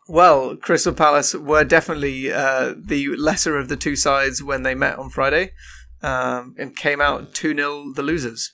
Well, Crystal Palace were definitely uh, the lesser of the two sides when they met on Friday um, and came out 2 0 the losers.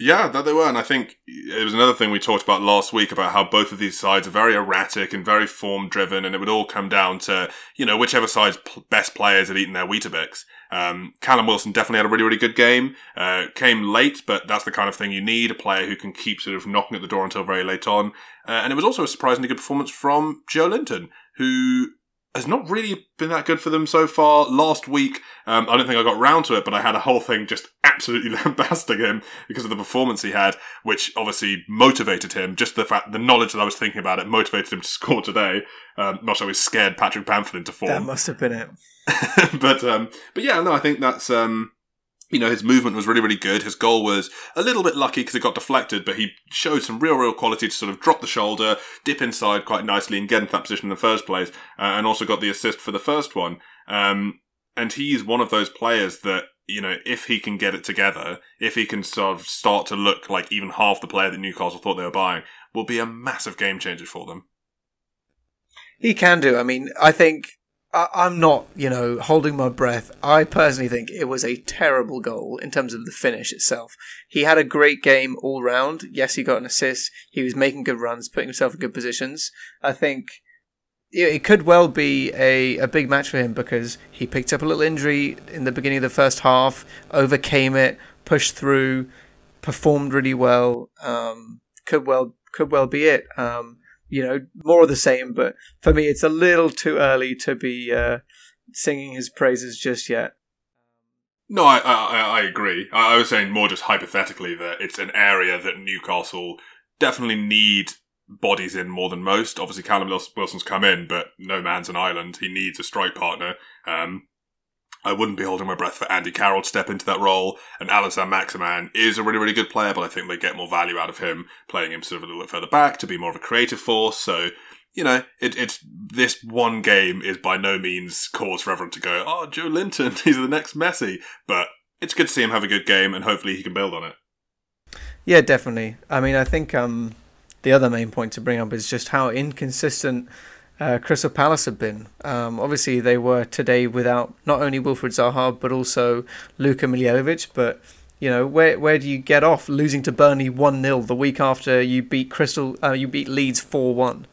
Yeah, that they were. And I think it was another thing we talked about last week about how both of these sides are very erratic and very form driven. And it would all come down to, you know, whichever side's best players had eaten their Weetabix. Um, Callum Wilson definitely had a really, really good game. Uh, came late, but that's the kind of thing you need a player who can keep sort of knocking at the door until very late on. Uh, and it was also a surprisingly good performance from Joelinton, who has not really been that good for them so far. Last week, um, I don't think I got round to it, but I had a whole thing just absolutely *laughs* lambasting him because of the performance he had, which obviously motivated him. Just the fact, the knowledge that I was thinking about it motivated him to score today. Um, not always scared Patrick Bamford into form. That must have been it. *laughs* but um, but yeah, no, I think that's um, you know, his movement was really, really good. His goal was a little bit lucky because it got deflected, but he showed some real, real quality to sort of drop the shoulder, dip inside quite nicely, and get into that position in the first place, uh, and also got the assist for the first one. Um, and he's one of those players that, you know, if he can get it together, if he can sort of start to look like even half the player that Newcastle thought they were buying, will be a massive game changer for them. He can do. I mean, I think I, am not, you know, holding my breath. I personally think it was a terrible goal in terms of the finish itself. He had a great game all round. Yes, he got an assist. He was making good runs, putting himself in good positions. I think it could well be a, a big match for him because he picked up a little injury in the beginning of the first half, overcame it, pushed through, performed really well. Um, could well could well be it. Um, you know, more of the same. But for me, it's a little too early to be uh, singing his praises just yet. No, I, I, I agree. I, was saying more just hypothetically that it's an area that Newcastle definitely need bodies in more than most. Obviously, Callum Wilson's come in, but no man's an island. He needs a strike partner. Um, I wouldn't be holding my breath for Andy Carroll to step into that role. And Allan Saint-Maximin is a really, really good player, but I think they get more value out of him playing him sort of a little bit further back to be more of a creative force. So, you know, it, it's this one game is by no means cause for everyone to go, oh, Joelinton, *laughs* he's the next Messi. But it's good to see him have a good game, and hopefully he can build on it. Yeah, definitely. I mean, I think um, the other main point to bring up is just how inconsistent uh, Crystal Palace have been. Um, obviously, they were today without not only Wilfried Zaha but also Luka Milivojevic. But you know, where where do you get off losing to Burnley one 0 the week after you beat Crystal? Uh, you beat Leeds four one.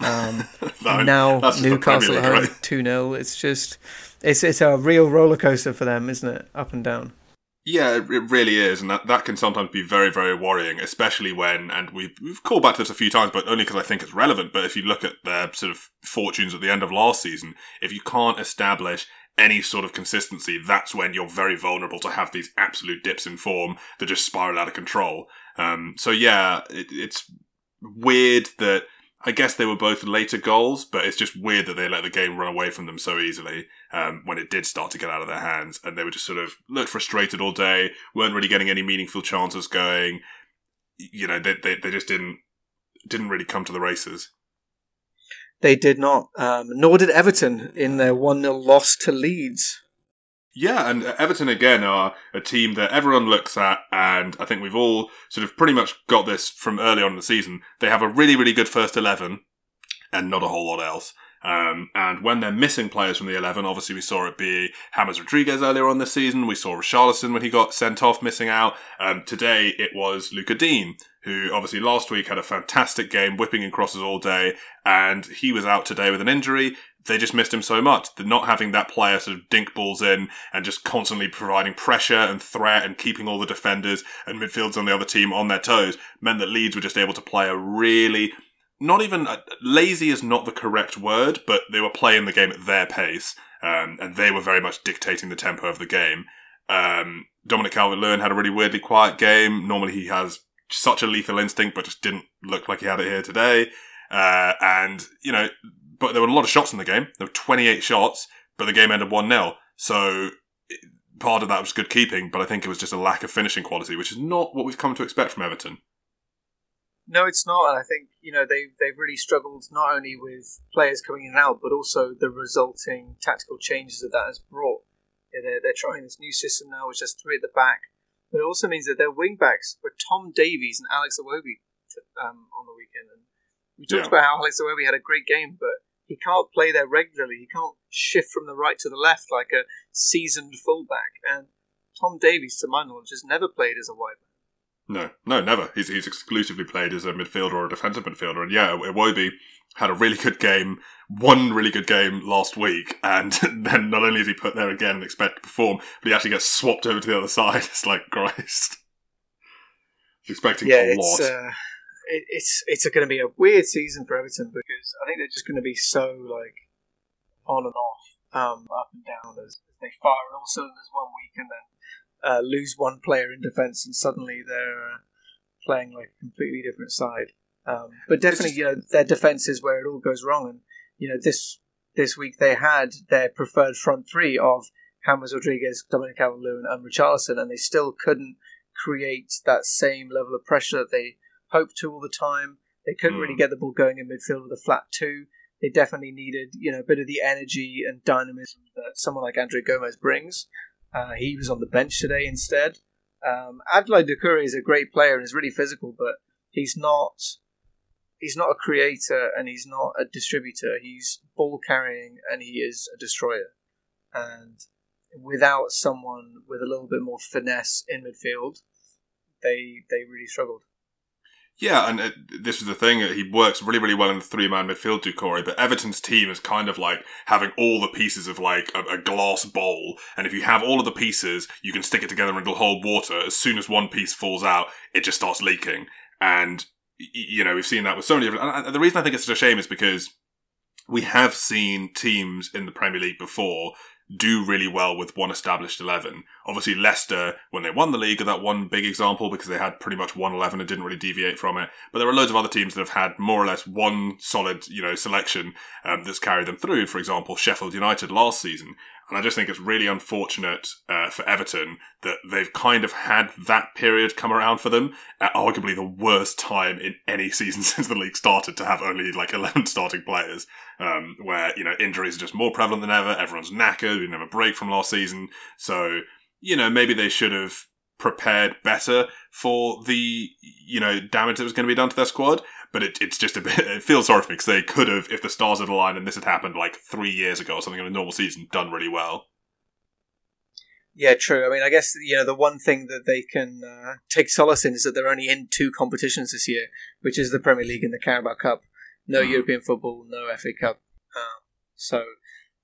Um, *laughs* no, now Newcastle at home two 0 It's just it's it's a real roller coaster for them, isn't it? Up and down. Yeah, it really is, and that, that can sometimes be very, very worrying, especially when, and we've, we've called back to this a few times, but only because I think it's relevant. But if you look at their sort of fortunes at the end of last season, if you can't establish any sort of consistency, that's when you're very vulnerable to have these absolute dips in form that just spiral out of control. Um, so yeah, it, it's weird that I guess they were both later goals, but it's just weird that they let the game run away from them so easily um, when it did start to get out of their hands, and they were just sort of looked frustrated all day, weren't really getting any meaningful chances going. You know, they they, they just didn't didn't really come to the races. They did not, um, nor did Everton in their one 0 loss to Leeds. Yeah, and Everton again are a team that everyone looks at, and I think we've all sort of pretty much got this from early on in the season. They have a really, really good first 11 and not a whole lot else. Um, and when they're missing players from the 11, obviously we saw it be James Rodriguez earlier on this season. We saw Richarlison when he got sent off missing out. Um, today it was Lucas Digne, who obviously last week had a fantastic game, whipping in crosses all day, and he was out today with an injury they just missed him so much. Not having that player sort of dink balls in and just constantly providing pressure and threat and keeping all the defenders and midfielders on the other team on their toes meant that Leeds were just able to play a really not even uh, lazy is not the correct word, but they were playing the game at their pace, um, and they were very much dictating the tempo of the game. Um, Dominic Calvert-Lewin had a really weirdly quiet game. Normally, he has such a lethal instinct, but just didn't look like he had it here today. Uh, and you know, but there were a lot of shots in the game. There were 28 shots, but the game ended 1 0. So part of that was good keeping, but I think it was just a lack of finishing quality, which is not what we've come to expect from Everton. No, it's not, and I think you know they they've really struggled not only with players coming in and out, but also the resulting tactical changes that that has brought. Yeah, they're they're trying this new system now, which has three at the back, but it also means that their wing backs were Tom Davies and Alex Iwobi um, on the weekend, and we talked yeah. about how Alex Iwobi had a great game, but he can't play there regularly. He can't shift from the right to the left like a seasoned fullback. And Tom Davies, to my knowledge, has never played as a wide man. No, no, never. He's he's exclusively played as a midfielder or a defensive midfielder, and yeah, Iwobi had a really good game, one really good game last week, and *laughs* then not only is he put there again and expect to perform, but he actually gets swapped over to the other *laughs* side. It's like Christ. expecting yeah, a it's, lot. Uh, it, it's it's going to be a weird season for Everton because I think they're just going to be so like on and off, um, up and down as, as they fire on all cylinders one week and then uh, lose one player in defence and suddenly they're uh, playing like a completely different side. Um, but definitely, you know, their defence is where it all goes wrong. And you know, this this week they had their preferred front three of James Rodriguez, Dominic Calvert-Lewin, and Richarlison, and they still couldn't create that same level of pressure that they hoped to all the time. They couldn't mm. really hmm. get the ball going in midfield with a flat two. They definitely needed, you know, a bit of the energy and dynamism that someone like Andre Gomes brings. Uh, he was on the bench today instead. Um, Abdoulaye Doucouré is a great player and is really physical, but he's not he's not a creator and he's not a distributor. He's ball carrying and he is a destroyer. And without someone with a little bit more finesse in midfield, they they really struggled. Yeah, and it, this is the thing. Uh, he works really, really well in the three man midfield, Doucouré, but Everton's team is kind of like having all the pieces of like a, a, glass bowl. And if you have all of the pieces, you can stick it together and it'll hold water. As soon as one piece falls out, it just starts leaking. And, you know, we've seen that with so many different. And the reason I think it's such a shame is because we have seen teams in the Premier League before do really well with one established 11. Obviously, Leicester, when they won the league, are that one big example because they had pretty much one 11 and didn't really deviate from it. But there are loads of other teams that have had more or less one solid, you know, selection um, that's carried them through. For example, Sheffield United last season and I just think it's really unfortunate uh, for Everton that they've kind of had that period come around for them at arguably the worst time in any season *laughs* since the league started to have only like *laughs* 11 starting players, um, where, you know, injuries are just more prevalent than ever. Everyone's knackered. We didn't have a break from last season. So, you know, maybe they should have prepared better for the, you know, damage that was going to be done to their squad but it, it's just a bit. It feels sorry for me because they could have, if the stars had aligned and this had happened like three years ago or something in a normal season, done really well. Yeah, true. I mean, I guess you know the one thing that they can uh, take solace in is that they're only in two competitions this year, which is the Premier League and the Carabao Cup. No mm. European football, no FA Cup. Uh, so,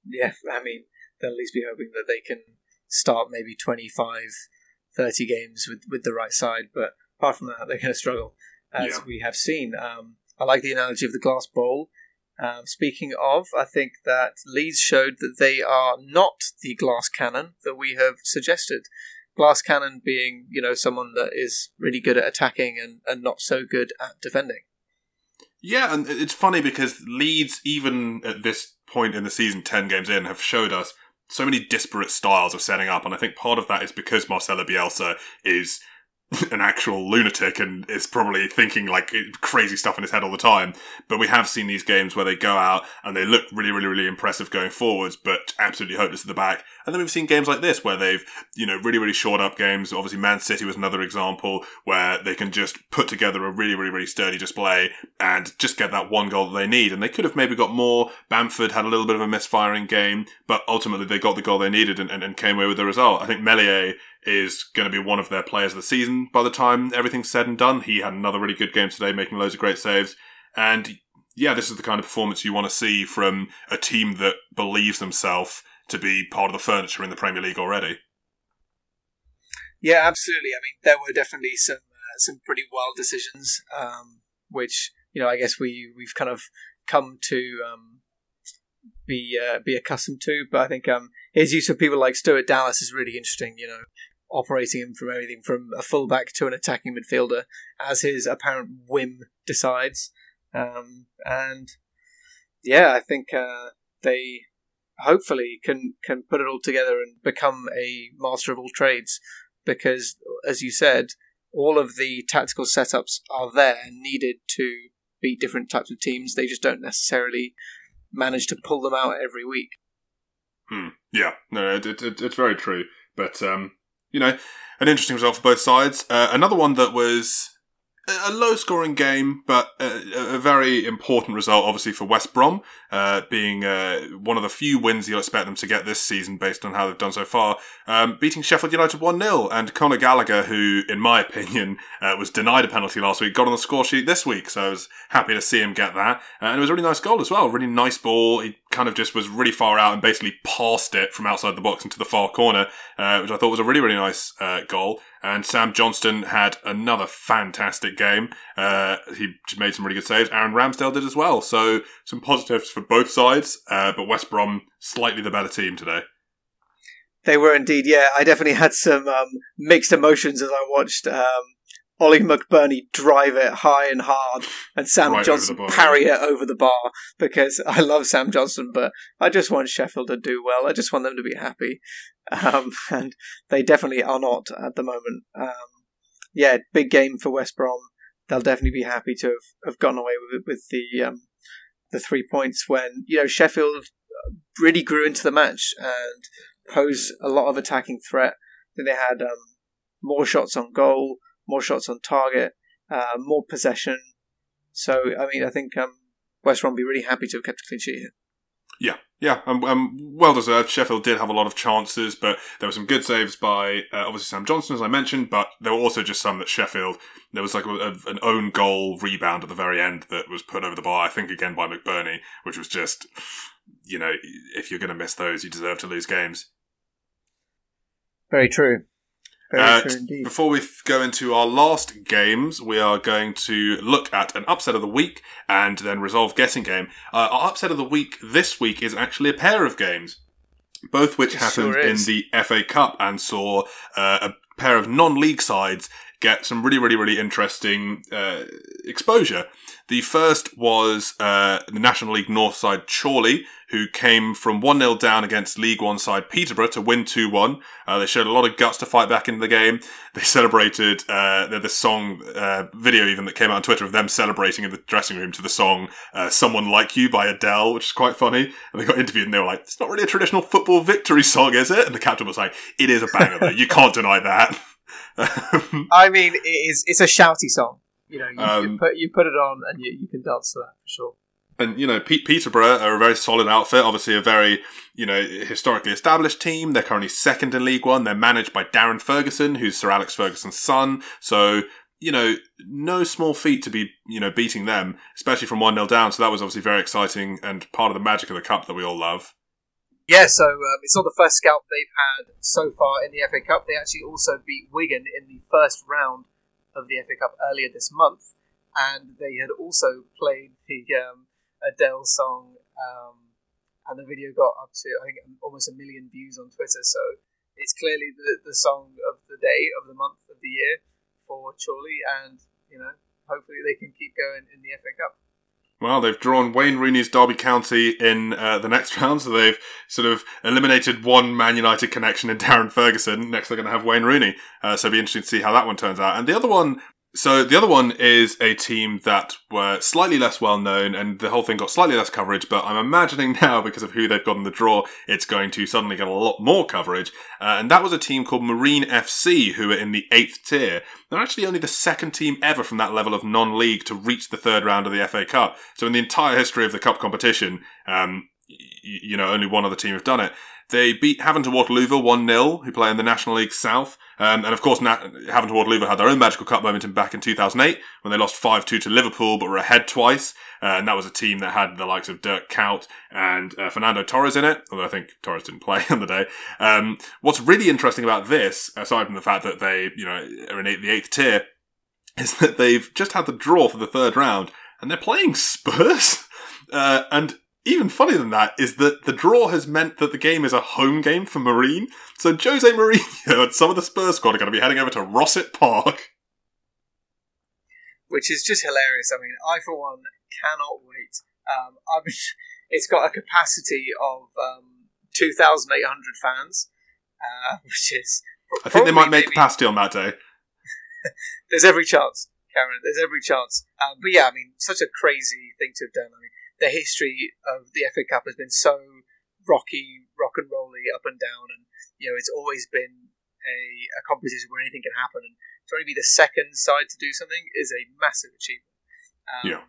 yeah, I mean, they'll at least be hoping that they can start maybe 25, 30 games with, with the right side. But apart from that, they're going to struggle as yeah. we have seen. Um, I like the analogy of the glass bowl. Um, speaking of, I think that Leeds showed that they are not the glass cannon that we have suggested. Glass cannon being, you know, someone that is really good at attacking and, and not so good at defending. Yeah, and it's funny because Leeds, even at this point in the season, 10 games in, have showed us so many disparate styles of setting up. And I think part of that is because Marcelo Bielsa is *laughs* an actual lunatic and is probably thinking like crazy stuff in his head all the time. But we have seen these games where they go out and they look really, really, really impressive going forwards, but absolutely hopeless at the back. And then we've seen games like this where they've, you know, really, really shored up games. Obviously, Man City was another example where they can just put together a really, really, really sturdy display and just get that one goal that they need. And they could have maybe got more. Bamford had a little bit of a misfiring game, but ultimately they got the goal they needed and, and, and came away with the result. I think Meslier is going to be one of their players of the season by the time everything's said and done. He had another really good game today, making loads of great saves. And yeah, this is the kind of performance you want to see from a team that believes themselves to be part of the furniture in the Premier League already. Yeah, absolutely. I mean, there were definitely some uh, some pretty wild decisions, um, which you know I guess we we've kind of come to um, be uh, be accustomed to. But I think um, his use of people like Stuart Dallas is really interesting. You know, operating him from everything from a fullback to an attacking midfielder as his apparent whim decides. Um, and yeah, I think uh, they hopefully can can put it all together and become a master of all trades. Because, as you said, all of the tactical setups are there needed to beat different types of teams. They just don't necessarily manage to pull them out every week. Hmm. Yeah, no, it, it, it's very true. But um, you know, an interesting result for both sides. Uh, another one that was a low scoring game, but a, a, very important result, obviously, for West Brom, uh, being uh, one of the few wins you'll expect them to get this season based on how they've done so far, um, beating Sheffield United 1 0. And Conor Gallagher, who, in my *laughs* opinion, uh, was denied a penalty last week, got on the score sheet this week. So I was happy to see him get that. Uh, and it was a really nice goal as well. Really nice ball. He kind of just was really far out and basically passed it from outside the box into the far corner, uh, which I thought was a really, really nice uh, goal. And Sam Johnstone had another fantastic game. Uh, he made some really good saves. Aaron Ramsdale did as well. So some positives for both sides, uh, but West Brom slightly the better team today. They were indeed, yeah. I definitely had some um, mixed emotions as I watched um, Oli McBurnie drive it high and hard, and Sam right Johnstone bar, parry yeah. it over the bar because *laughs* I love Sam Johnstone, but I just want Sheffield to do well. I just want them to be happy, um, *laughs* and they definitely are not at the moment. Um, yeah, big game for West Brom. They'll definitely be happy to have, have gotten away with with the um, the three points when you know Sheffield really grew into the match and posed a lot of attacking threat. Then they had um, more shots on goal more shots on target, uh, more possession. So, I mean, I think um, West Brom be really happy to have kept a clean sheet here. Yeah, yeah, um, um, well deserved. Sheffield did have a lot of chances, but there were some good saves by uh, obviously Sam Johnstone, as I mentioned, but there were also just some that Sheffield. There was like a, a, an own goal rebound at the very end that was put over the bar, I think again by McBurnie, which was just, you know, if you're going to miss those, you deserve to lose games. Very true. Uh, before we go into our last games, we are going to look at an upset of the week and then resolve guessing game. Uh, our upset of the week this week is actually a pair of games, both which it happened sure in the FA Cup and saw uh, a pair of non-league sides get some really, really, really interesting uh, exposure. The first was uh, the National League North side Chorley, who came from 1 0 down against League One side Peterborough to win 2 1. Uh, they showed a lot of guts to fight back into the game. They celebrated uh, the song uh, video, even that came out on Twitter of them celebrating in the dressing room to the song uh, Someone Like You by Adele, which is quite funny. And they got interviewed and they were like, it's not really a traditional football victory song, is it? And the captain was like, it is a banger, though. You can't deny that. *laughs* I mean, it is, it's a shouty song. You know, you, um, you, put you put it on and you, you can dance to that for sure. And you know, Pete Peterborough are a very solid outfit. Obviously, a very you know historically established team. They're currently second in League One. They're managed by Darren Ferguson, who's Sir Alex Ferguson's son. So you know, no small feat to be you know beating them, especially from one 0 down. So that was obviously very exciting and part of the magic of the cup that we all love. Yeah, so um, it's not the first scalp they've had so far in the FA Cup. They actually also beat Wigan in the first round of the FA Cup earlier this month, and they had also played the um, Adele song, um, and the video got up to I think almost a million views on Twitter. So it's clearly the the song of the day, of the month, of the year for Chorley, and you know hopefully they can keep going in the FA Cup. Well, they've drawn Wayne Rooney's Derby County in uh, the next *laughs* round, so they've sort of eliminated one Man United connection in Darren Ferguson. Next, they're going to have Wayne Rooney, uh, so it'll be interesting to see how that one turns out. And the other one so the other one is a team that were slightly less well known, and the whole thing got slightly less coverage. But I'm imagining *laughs* now, because of who they've got in the draw, it's going to suddenly get a lot more coverage. Uh, and that was a team called Marine FC, who are in the eighth tier. They're actually only the second team ever from that level of non-league to reach the third round of the FA Cup. So in the entire history of the cup competition, um, you know, only one other team have done it. They beat Havant and Waterlooville 1-0, who play in the National League South. Um, and of course, Na- Havant and Waterlooville had their own magical cup moment in back in 2008 when they lost 5-2 to Liverpool, but were ahead twice. Uh, and that was a team that had the likes of Dirk Kuyt and uh, Fernando Torres in it, although I think Torres didn't *laughs* play on the day. Um, what's really interesting about this, aside from the fact that they, you know, are in eight, the eighth tier, is that they've just had the draw for the third round and they're playing Spurs. *laughs* Uh, and even funnier than that is that the draw has meant that the game is a home game for Marine. So Jose Mourinho and some of the Spurs squad are going to be heading over to Rossett Park. Which is just hilarious. I mean, I, for one, cannot wait. Um, I mean, *laughs* it's got a capacity of um, 2,800 fans, uh, *laughs* which is. I think they might make maybe... capacity on that day. *laughs* There's every chance, Cameron. There's every chance. Um, but yeah, I mean, such a crazy thing to have done. I mean, the history of the FA Cup has been so rocky, rock and rolly, up and down, and you know it's always been a, a competition where anything can happen, and trying to only be the second side to do something is a massive achievement. Um, yeah.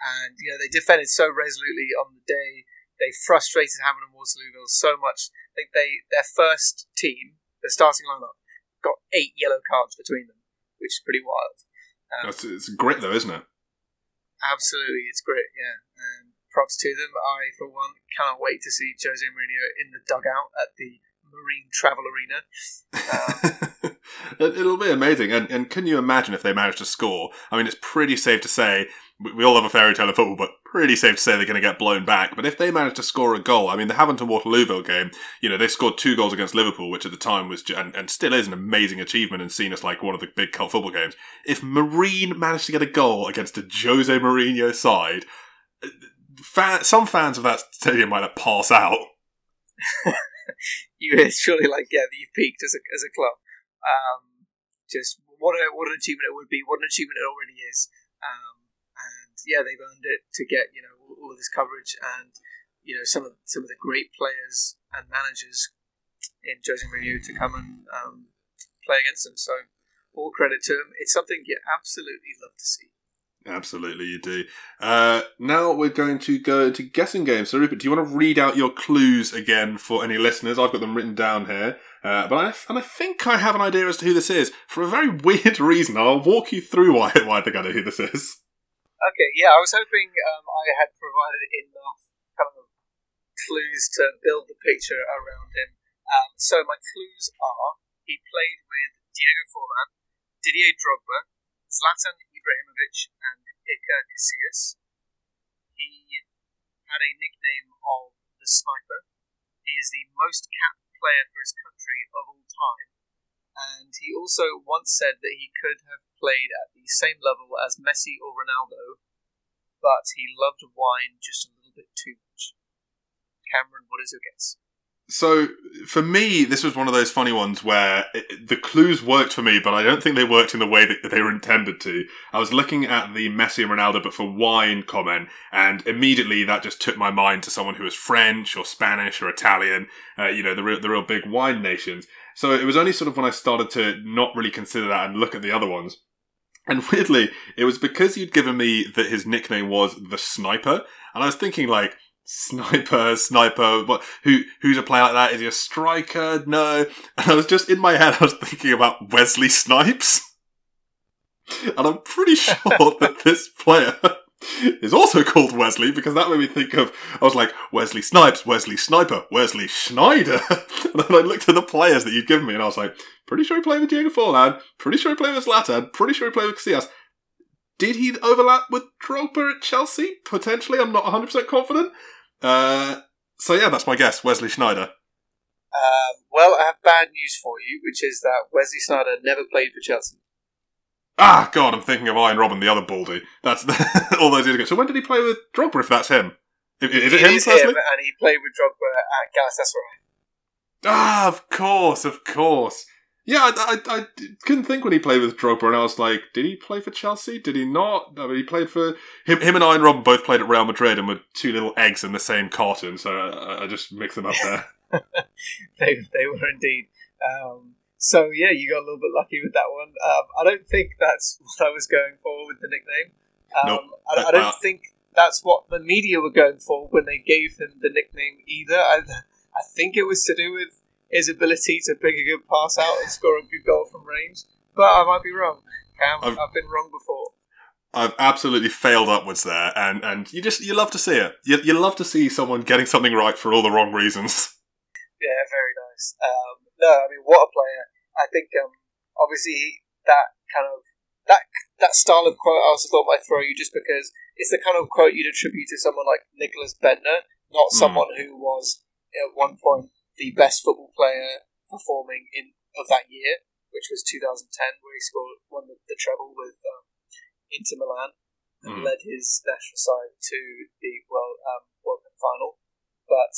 And you know they defended so resolutely on the day. They frustrated Havant and Waterlooville so much. I think they their first team, the starting lineup, got eight yellow cards between them, which is pretty wild. Um, it's, it's grit, though, isn't it? Absolutely, it's great. Yeah, and props to them. I, for one, cannot wait to see Jose Mourinho in the dugout at the Marine Travel Arena. Um, *laughs* It'll be amazing. And, and can you imagine if they manage to score? I mean, it's pretty safe to say we all have a fairy tale of football, but pretty safe to say they're going to get blown back. But if they manage to score a goal, I mean, the Havant and Waterlooville game, you know, they scored two goals against Liverpool, which at the time was, and, and still is an amazing achievement and seen as like one of the big cult football games. If Marine managed to get a goal against a Jose Mourinho side, fan, some fans of that stadium might have pass out. *laughs* You're surely like, yeah, you've peaked as a, as a club. Um, just what a, what an achievement it would be. What an achievement it already is. Um, and yeah, they've earned it to get you know all, of this coverage and you know some of some of the great players and managers in Jose Mourinho to come and um, play against them. So all credit to them. It's something you absolutely love to see. Absolutely, you do. Uh, now we're going to go to guessing games. So, Rupert, do you want to read out your clues again for any listeners? I've got them written down here, uh, but I, and I think I have an idea as to who this is for a very *laughs* weird reason. I'll walk you through why, why I think I know who this is. Okay, yeah, I was hoping um, I had provided enough kind of clues to build the picture around him. Um, so my clues are: he played with Diego Forlan, Didier Drogba, Zlatan Ibrahimovic, and Iker Casillas. He had a nickname of the Sniper. He is the most capped player for his country of all time, and he also once said that he could have played at the same level as Messi or Ronaldo, but he loved wine just a little bit too much. Cameron, what is your guess? So for me, this was one of those funny ones where it, the clues worked for me, but I don't think they worked in the way that they were intended to. I was looking at the Messi and Ronaldo, but for wine comment, and immediately that just took my mind to someone who was French or Spanish or Italian, uh, you know, the real, the real big wine nations. So it was only sort of when I started to not really consider that and look at the other ones. And *laughs* weirdly, it was because you'd given me that his nickname was the Sniper, and I was thinking like, sniper, sniper. What? Who? Who's a player like that? Is he a striker? No. And I was just in my head. I was thinking about Wesley Snipes, and I'm pretty *laughs* sure that this player is also called Wesley because that made me think of. I was like Wesley Snipes, Wesley Sniper, Wesley Sneijder, *laughs* and then I looked at the players that you'd given me, and I was like, pretty sure he played with Diego Forlan, pretty sure he played with Zlatan, pretty sure he played with Casillas. Did he overlap with Drogba at Chelsea? Potentially, I'm not 100% confident. Uh, so yeah, that's my guess. Wesley Sneijder. Um, well, I have bad news for you, which is that Wesley Sneijder never played for Chelsea. Ah, God, I'm thinking of Arjen Robben, the other baldy. That's *laughs* all those years ago. So when did he play with Drogba? If that's him, is, is it, it him? Is him, and he played with Drogba at Galatasaray. Ah, of course, of course. Yeah, I, I, I, couldn't think when he played with Drogba, and I was like, did he play for Chelsea? Did he not? I mean, he played for him. Him and Arjen Robben both played at Real Madrid, and were two little eggs in the same carton. So I, I just mixed them up there. *laughs* they, they were indeed. Um, so yeah, you got a little bit lucky with that one. Um, I don't think that's *laughs* what I was going for with the nickname. Um, nope. I, I, don't uh, think that's what the media were going for when they gave him the nickname either. I, I think it was to do with his ability to pick a good pass out and score a good goal from range. But I might be wrong. Cam, I've, I've been wrong before. I've absolutely failed upwards there, and, and you just you love to see it. You, you love to see someone getting something right for all the wrong reasons. *laughs* Yeah, very nice. Um, no, I mean, what a player! I think um, obviously that kind of that that style of quote I also thought might throw you just because it's the kind of quote you'd attribute to someone like Nicholas Bendtner, not mm. someone who was at one point the best football player performing in of that year, which was 2010, where he scored won the, the treble with um, Inter Milan and mm. led his national side to the World um, World Cup final. But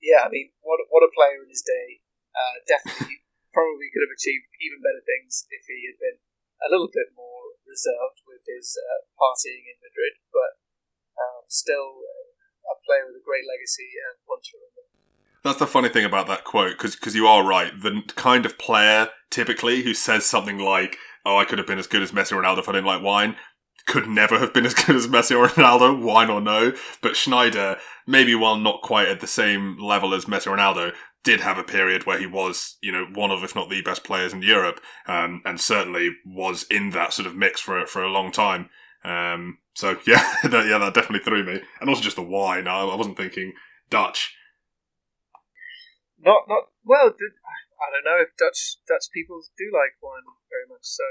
yeah, I mean, what what a player in his day! Uh, definitely *laughs* probably could have achieved even better things if he had been a little bit more reserved with his uh, partying in Madrid, but um, still a player with a great legacy and one to remember. That's the funny thing about that quote, because you are right. The kind of player typically who says something like, "Oh, I could have been as good as Messi or Ronaldo if I didn't like wine," could never have been as *laughs* good as Messi or Ronaldo, wine or no. But Sneijder, maybe while not quite at the same level as Messi or Ronaldo, did have a period where he was, you know, one of, if not the best players in Europe, um, and certainly was in that sort of mix for for a long time. Um, so *laughs* yeah, that, yeah, that definitely threw me, and also just the wine. I, I wasn't thinking Dutch. Not, not well. I don't know if Dutch Dutch people do like wine very much. So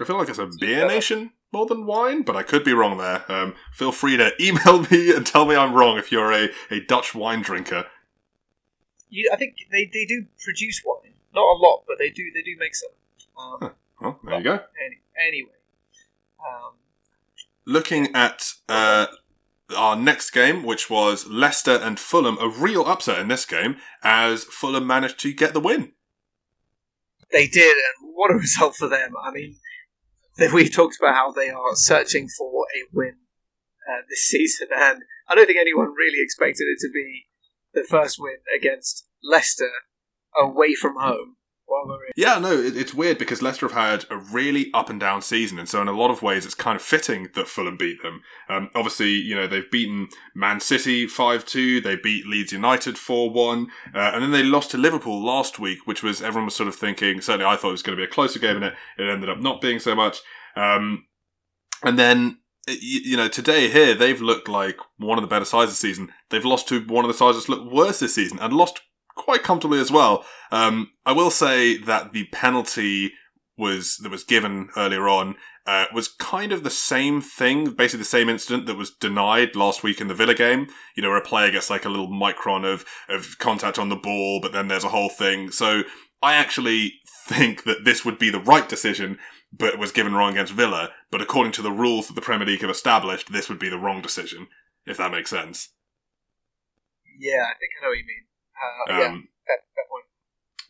I feel like it's a beer nation more than wine, but I could be wrong there. Um, feel free to *laughs* email me and tell me I'm wrong if you're a, a Dutch wine drinker. You, I think they, they do produce wine, not a lot, but they do they do make some. Um, huh. Well, there you go. Any, anyway, um, looking at uh, our next game, which was Leicester and Fulham, a real upset in this game as Fulham managed to get the win. They did, and what a *laughs* result for them! I mean, we talked about how they are searching for a win uh, this *laughs* season, and I don't think anyone really expected it to be the first win against Leicester away from home yeah, no, it, it's weird because Leicester have had a really up and down season, and so in a lot of ways, it's kind of fitting that Fulham beat them. Um, obviously, you know they've beaten Man City five two, they beat Leeds United four one, uh, and then they lost to Liverpool last week, which was everyone was sort of thinking. Certainly, I thought it was going to be a closer game, and it it ended up not being so much. Um, and then you know, today here they've looked like one of the better sides this season. They've lost to one of the sides that's looked worse this season and lost quite comfortably as well. Um, I will say that the penalty was that was given earlier on uh, was kind of the same thing, basically the same incident that was denied last week in the Villa game. You know, where a player gets like a little micron of of contact on the ball, but then there's a whole thing. So I actually think that this would be the right decision, but was given wrong against Villa. But according to the rules that the Premier League have established, this would be the wrong decision, if that makes sense. Yeah, I think I know what you mean. Uh, um, yeah, that, that point.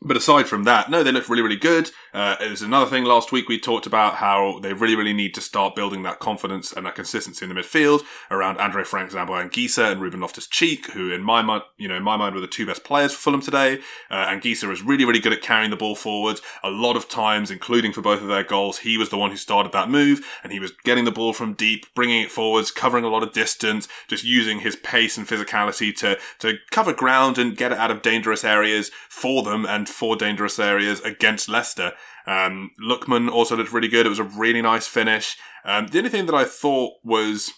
But aside from that, no, they look really, really good. Uh, it was another thing last week we talked about how they really, really need to start building that confidence and that consistency in the midfield around Andre Frank, Zambo Anguissa and Ruben Loftus-Cheek, who in my mind, you know, in my mind were the two best players for Fulham today. Uh, Anguissa is really, really good at carrying the ball forward. A lot of times, including for both of their goals, he was the one who started that move and he was getting the ball from deep, bringing it forwards, covering a lot of distance, just using his pace and physicality to, to cover ground and get it out of dangerous areas for them and for dangerous areas against Leicester. Um, Lookman also looked really good. It was a really nice finish. Um, the only thing that I thought was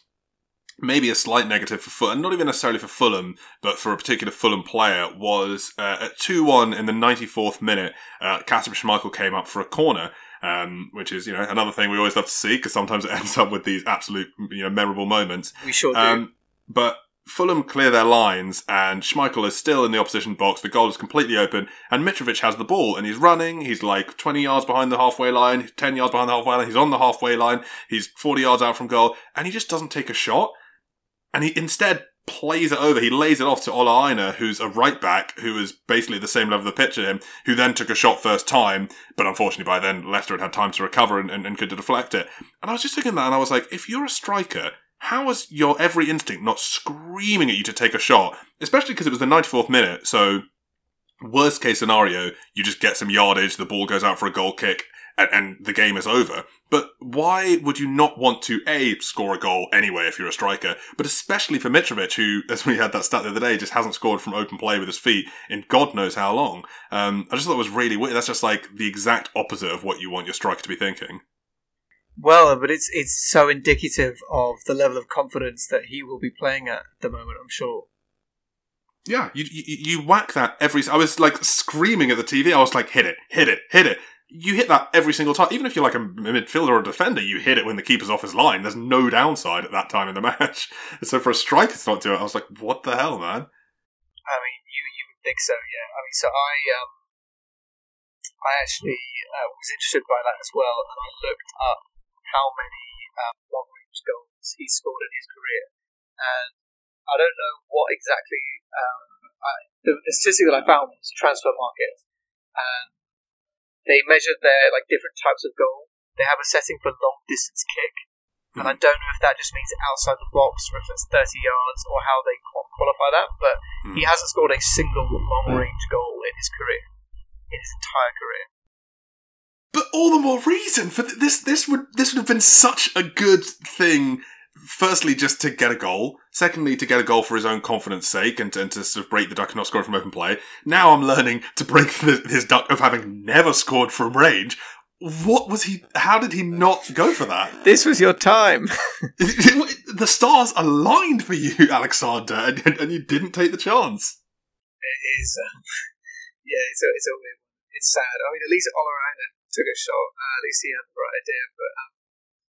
maybe a slight negative for Fulham, not even necessarily for Fulham, but for a particular Fulham player, was uh, at 2 1 in the 94th minute, uh, Kasper Schmeichel came up for a corner. Um, which is, you know, another thing we always love to see because sometimes it *laughs* ends up with these absolute, you know, memorable moments. We sure do. Um, but Fulham clear their lines, and Schmeichel is still in the opposition box. The goal is completely open, and Mitrovic has the ball, and he's running. He's like 20 yards behind the halfway line, 10 yards behind the halfway line. He's on the halfway line. He's 40 yards out from goal, and he just doesn't take a shot. And he instead plays it over. He lays it off to Ola Aina, who's a right back, who is basically the same level of the pitch as him, who then took a shot first time, but unfortunately by then Leicester had had time to recover and, and, and could deflect it. And I was just thinking that, and I was like, if you're a striker, how is your every instinct not screaming at you to take a shot? Especially because it was the 94th minute, so worst case scenario, you just get some yardage, the ball goes out for a goal kick, and, and, the game is over. But why would you not want to A, score a goal anyway if you're a striker, but especially for Mitrovic, who, *laughs* as we had that stat the other day, just hasn't scored from open play with his feet in God knows how long. Um, I just thought it was really weird. That's just like the exact opposite of what you want your striker to be thinking. Well, but it's it's so indicative of the level of confidence that he will be playing at the moment. I'm sure. Yeah, you, you you whack that every. I was like screaming at the TV. I was like, "Hit it! Hit it! Hit it!" You hit that every single time. Even if you're like a midfielder or a defender, you hit it when the keeper's off his line. There's no downside at that time in the *laughs* match. so for a striker to not do it, I was like, "What the hell, man?" I mean, you you would think so, yeah. I mean, so I um, I actually uh, was interested by that as well, and I looked up how many um, long range goals he scored in his career. And I don't know what exactly um, I, the, the statistic that I found was Transfermarkt. and they measured their like different types of goal. They have a setting for long distance kick, and I hmm. don't know if that just means outside the box or if it's 30 yards or how they qualify that, but mm. he hasn't scored a single long range goal in his career, in his entire career. But all the more reason for th- this. This would this would have been such a good thing. Firstly, just to get a goal. Secondly, to get a goal for his own confidence' sake and, and to sort of break the duck of not scoring from open play. Now I'm learning to break the, his duck of having never scored from range what was he? How did he not go for that? This was your time. *laughs* the stars aligned for you, *laughs* Alexander, and, and you didn't take the chance. It is, um, *laughs* yeah, it's a, it's a weird It's sad. I mean, at least Ola Aina took a shot. Uh, at least he had the right idea, but um,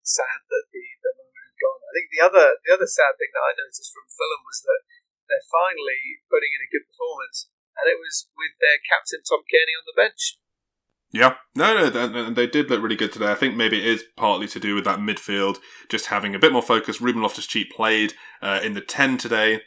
sad that the, the moment had gone. I think the other the other sad thing that I noticed from Fulham was that they're finally putting in a good performance, and it was with their captain Tom Cairney on the bench. Yeah, no, no, they, they did look really good today. I think maybe it is partly to do with that midfield just having a bit more focus. Ruben Loftus Cheek played uh, in the 10 today,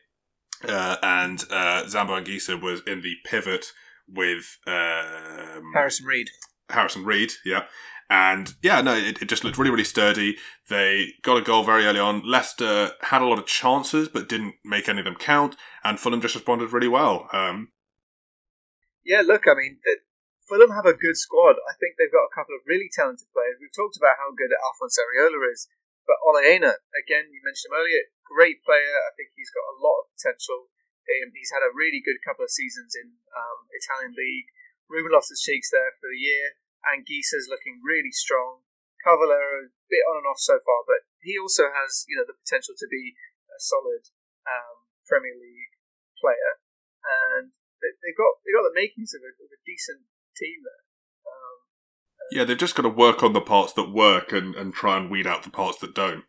uh, and uh, Zambo Anguissa was in the pivot with um, Harrison Reed. Harrison Reed, yeah. And yeah, no, it, it, just looked really, really sturdy. They got a goal very early on. Leicester had a lot of chances, but didn't make any of them count. And Fulham just responded really well. Um, yeah, look, I mean, Fulham have a good squad. I think they've got a couple of really talented players. We've talked about how good Alphonse Areola is, but Ola Aina, again, you mentioned him earlier, great player. I think he's got a lot of potential. He's had a really good couple of seasons in um, Italian league. Ruben Loftus-Cheek's there for the year. Anguissa's looking really strong. Cavaleiro, a bit on and off so far, but he also has, you know, the potential to be a solid um, Premier League player. And they, have got they got the makings of a, of a decent team there. Um, yeah, they've just got to work on the parts that work and, and try and weed out the parts that don't.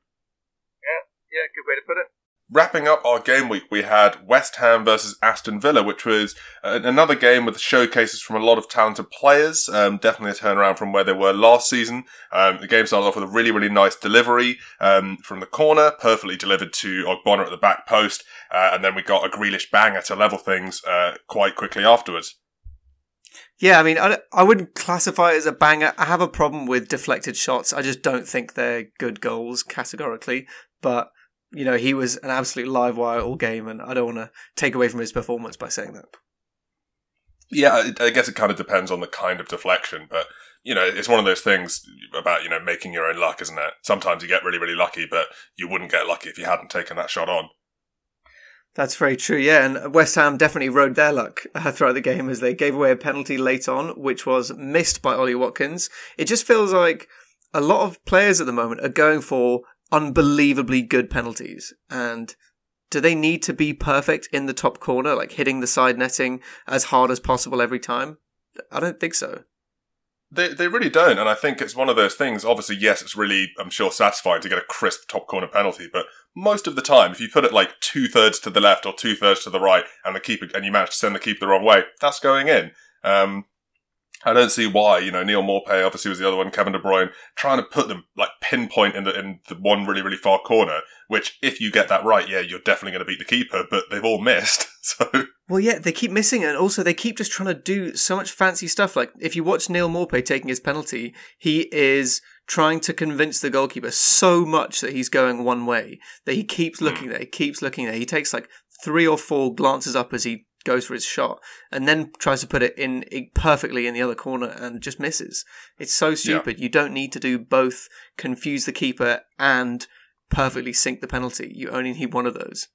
Yeah, yeah, good way to put it. Wrapping up our game week, we had West Ham versus Aston Villa, which was uh, another game with showcases from a lot of talented players. Um, definitely a turnaround from where they were last season. Um, the game started off with a really, really nice delivery um, from the corner, perfectly delivered to Ogbonna at the back post, uh, and then we got a Grealish banger to level things uh, quite quickly afterwards. Yeah, I mean, I, I wouldn't classify it as a banger. I have a problem with deflected shots. I just don't think they're good goals categorically. But, you know, he was an absolute live wire all game, and I don't want to take away from his performance by saying that. Yeah, I guess it kind of depends on the kind of deflection, but you know, it's one of those things about you know making your own luck, isn't it? Sometimes you get really, really lucky, but you wouldn't get lucky if you hadn't taken that shot on. That's very true, yeah. And West Ham definitely rode their luck uh, throughout the game as they gave away a penalty late on, which was missed by Ollie Watkins. It just feels like a lot of players at the moment are going for unbelievably good penalties. And do they need to be perfect in the top corner, like hitting the side netting as hard as possible every time? I don't think so. They they really don't, and I think it's one of those things. Obviously, yes, it's really I'm sure satisfying to get a crisp top corner penalty, but most of the time, if you put it like two thirds to the left or two thirds to the right, and the keeper and you manage to send the keeper the wrong way, that's going in. Um, I don't see why, you know, Neal Maupay obviously was the other one, Kevin De Bruyne, trying to put them like pinpoint in the in the one really, really far corner, which if you get that right, yeah, you're definitely going to beat the keeper, but they've all missed. *laughs* So Well yeah, they keep missing and also they keep just trying to do so much fancy stuff. Like if you watch Neal Maupay taking his penalty, he is trying to convince the goalkeeper so much that he's going one way that he keeps hmm. looking there, he keeps looking there. He takes like three or four glances up as he goes for his shot and then tries to put it in perfectly in the other corner and just misses. It's so stupid. Yeah. You don't need to do both confuse the keeper and perfectly sink the penalty. You only need one of those.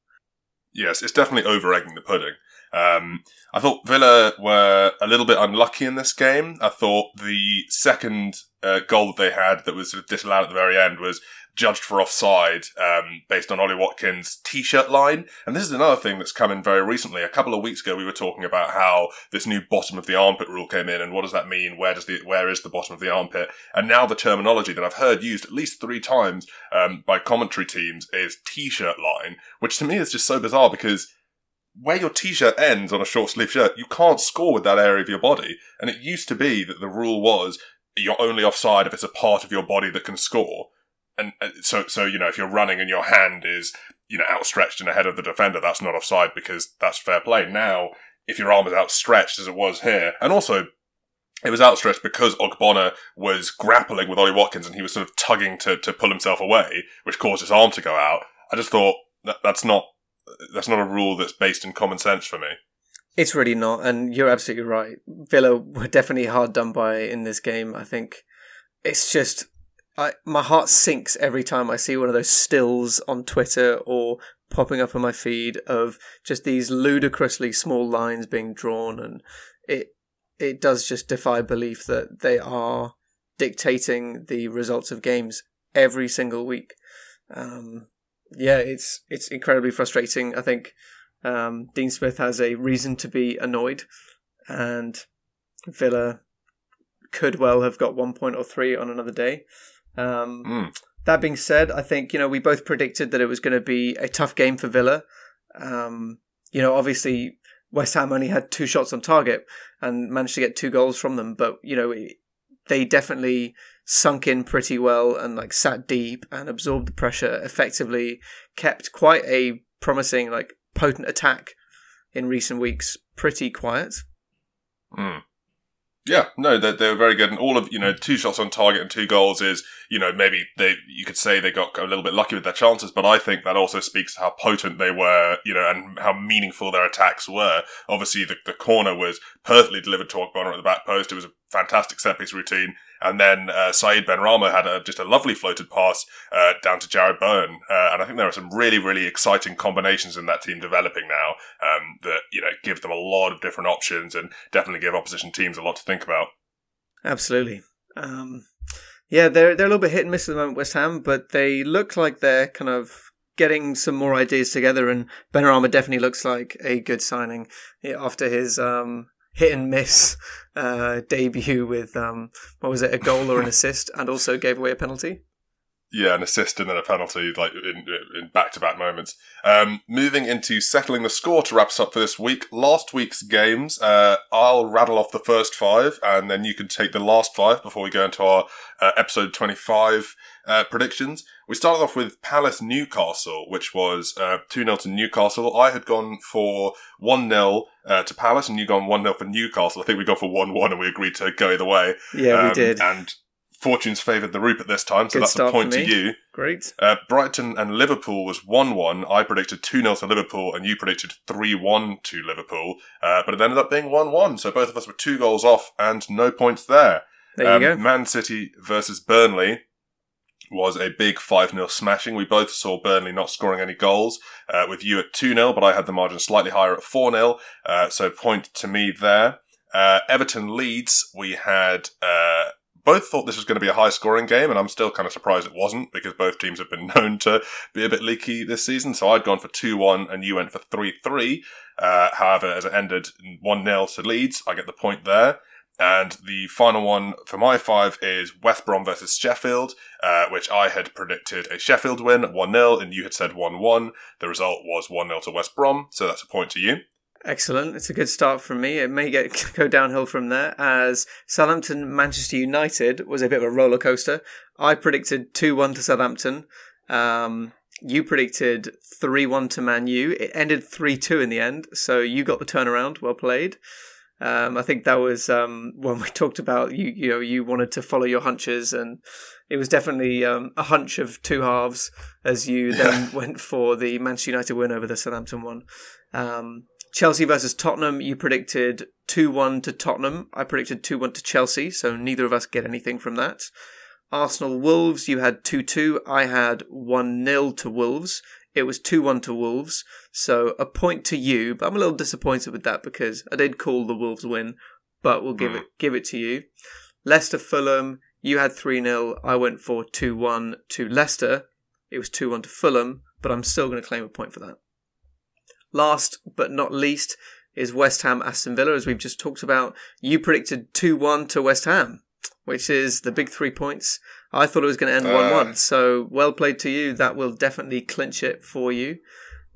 Yes, it's definitely over egging the pudding. Um, I thought Villa were a little bit unlucky in this game. I thought the second uh, goal that they had that was sort of disallowed at the very end was judged for offside um, based on Ollie Watkins' t-shirt line. And this is another thing that's come in very recently. A couple of weeks ago, we were talking about how this new bottom of the armpit rule came in, and what does that mean? Where does the where is the bottom of the armpit? And now the terminology that I've heard used at least three times um, by commentary teams is t-shirt line, which to me is just so bizarre because where your t-shirt ends on a short sleeve shirt, you can't score with that area of your body. And it used to be that the rule was you're only offside if it's a part of your body that can score and uh, so so you know if you're running and your hand is you know outstretched and ahead of the defender, that's not offside because that's fair play. Now, if your arm is outstretched as it was here, and also it was outstretched because Ogbonna was grappling with Ollie Watkins and he was sort of tugging to, to pull himself away, which caused his arm to go out. I just thought that that's not that's not a rule that's based in common sense for me. It's really not, and you're absolutely right. Villa were definitely hard done by in this game. I think it's just I, my heart sinks every time I see one of those stills on Twitter or popping up on my feed of just these ludicrously small lines being drawn, and it it does just defy belief that they are dictating the results of games every single week. Um, yeah, it's it's incredibly frustrating. I think um, Dean Smith has a reason to be annoyed, and Villa could well have got one point or three on another day. Um, mm. That being said, I think you know we both predicted that it was going to be a tough game for Villa. Um, you know, obviously West Ham only had two shots on target and managed to get two goals from them, but you know they definitely sunk in pretty well and like sat deep and absorbed the pressure effectively. Kept quite a promising like potent attack in recent weeks pretty quiet. Mm. Yeah, no, they, they were very good, and all of you know, two shots on target and two goals is you know maybe they you could say they got a little bit lucky with their chances, but I think that also speaks to how potent they were, you know, and how meaningful their attacks were. Obviously, the, the corner was perfectly delivered to Ogbonna at the back post. It was a fantastic set piece routine. And then uh, Said Benrahma had a, just a lovely floated pass uh, down to Jarrod Bowen. Uh, and I think there are some really, really exciting combinations in that team developing now um, that, you know, give them a lot of different options and definitely give opposition teams a lot to think about. Absolutely. Um, yeah, they're, they're a little bit hit and miss at the moment, West Ham, but they look like they're kind of getting some more ideas together. And Benrahma definitely looks like a good signing after his um, hit and miss uh, debut with um, what was it, a goal or an *laughs* assist, and also gave away a penalty. Yeah, an assist and then a penalty, like in, in back-to-back moments. Um, moving into settling the score to wrap us up for this week. Last week's games, uh, I'll rattle off the first five, and then you can take the last five before we go into our uh, episode twenty-five uh, predictions. We started off with Palace Newcastle, which was uh, 2 0 to Newcastle. I had gone for 1 0 uh, to Palace, and you gone 1 0 for Newcastle. I think we got for 1 1 and we agreed to go either way. Yeah, um, we did. And fortunes favoured the Roop at this time, so Good that's a point to you. Great. Uh, Brighton and Liverpool was 1 1. I predicted 2 0 to Liverpool, and you predicted 3 1 to Liverpool. Uh, but it ended up being 1 1, so both of us were two goals off and no points there. There you um, go. Man City versus Burnley was a big 5 0 smashing. We both saw Burnley not scoring any goals, uh, with you at 2 0, but I had the margin slightly higher at 4 0. Uh, so point to me there. Uh, Everton Leeds, we had uh, both thought this was going to be a high scoring game, and I'm still kind of surprised it wasn't because both teams have been *laughs* known to be a bit leaky this season. So I'd gone for 2 1 and you went for 3 3. Uh, however, as it ended 1 0 to Leeds, I get the point there. And the final one for my five is West Brom versus Sheffield, uh, which I had predicted a Sheffield win, 1 0, and you had said 1 1. The result was 1 0 to West Brom, so that's a point to you. Excellent. It's a good start from me. It may get *laughs* go downhill from there as Southampton Manchester United was a bit of a roller coaster. I predicted 2 1 to Southampton. Um, you predicted 3 1 to Man U. It ended 3 2 in the end, so you got the turnaround. Well played. Um, I think that was um, *laughs* when we talked about you. You know, you wanted to follow your hunches, and it was definitely um, a hunch of two halves as you *laughs* then went for the Manchester United win over the Southampton one. Um, Chelsea versus Tottenham. You predicted two one to Tottenham. I predicted two one to Chelsea. So neither of us get anything from that. Arsenal Wolves. You had two two. I had one 0 to Wolves. It was 2 1 to Wolves, so a point to you, but I'm a little disappointed with that because I did call the Wolves win, but we'll give mm. it give it to you. Leicester Fulham, you had 3 0, I went for 2 1 to Leicester. It was 2 1 to Fulham, but I'm still going to claim a point for that. Last but not least is West Ham Aston Villa, as we've just talked about. You predicted 2 1 to West Ham, which is the big three points. I thought it was going to end 1 uh, 1. So well played to you. That will definitely clinch it for you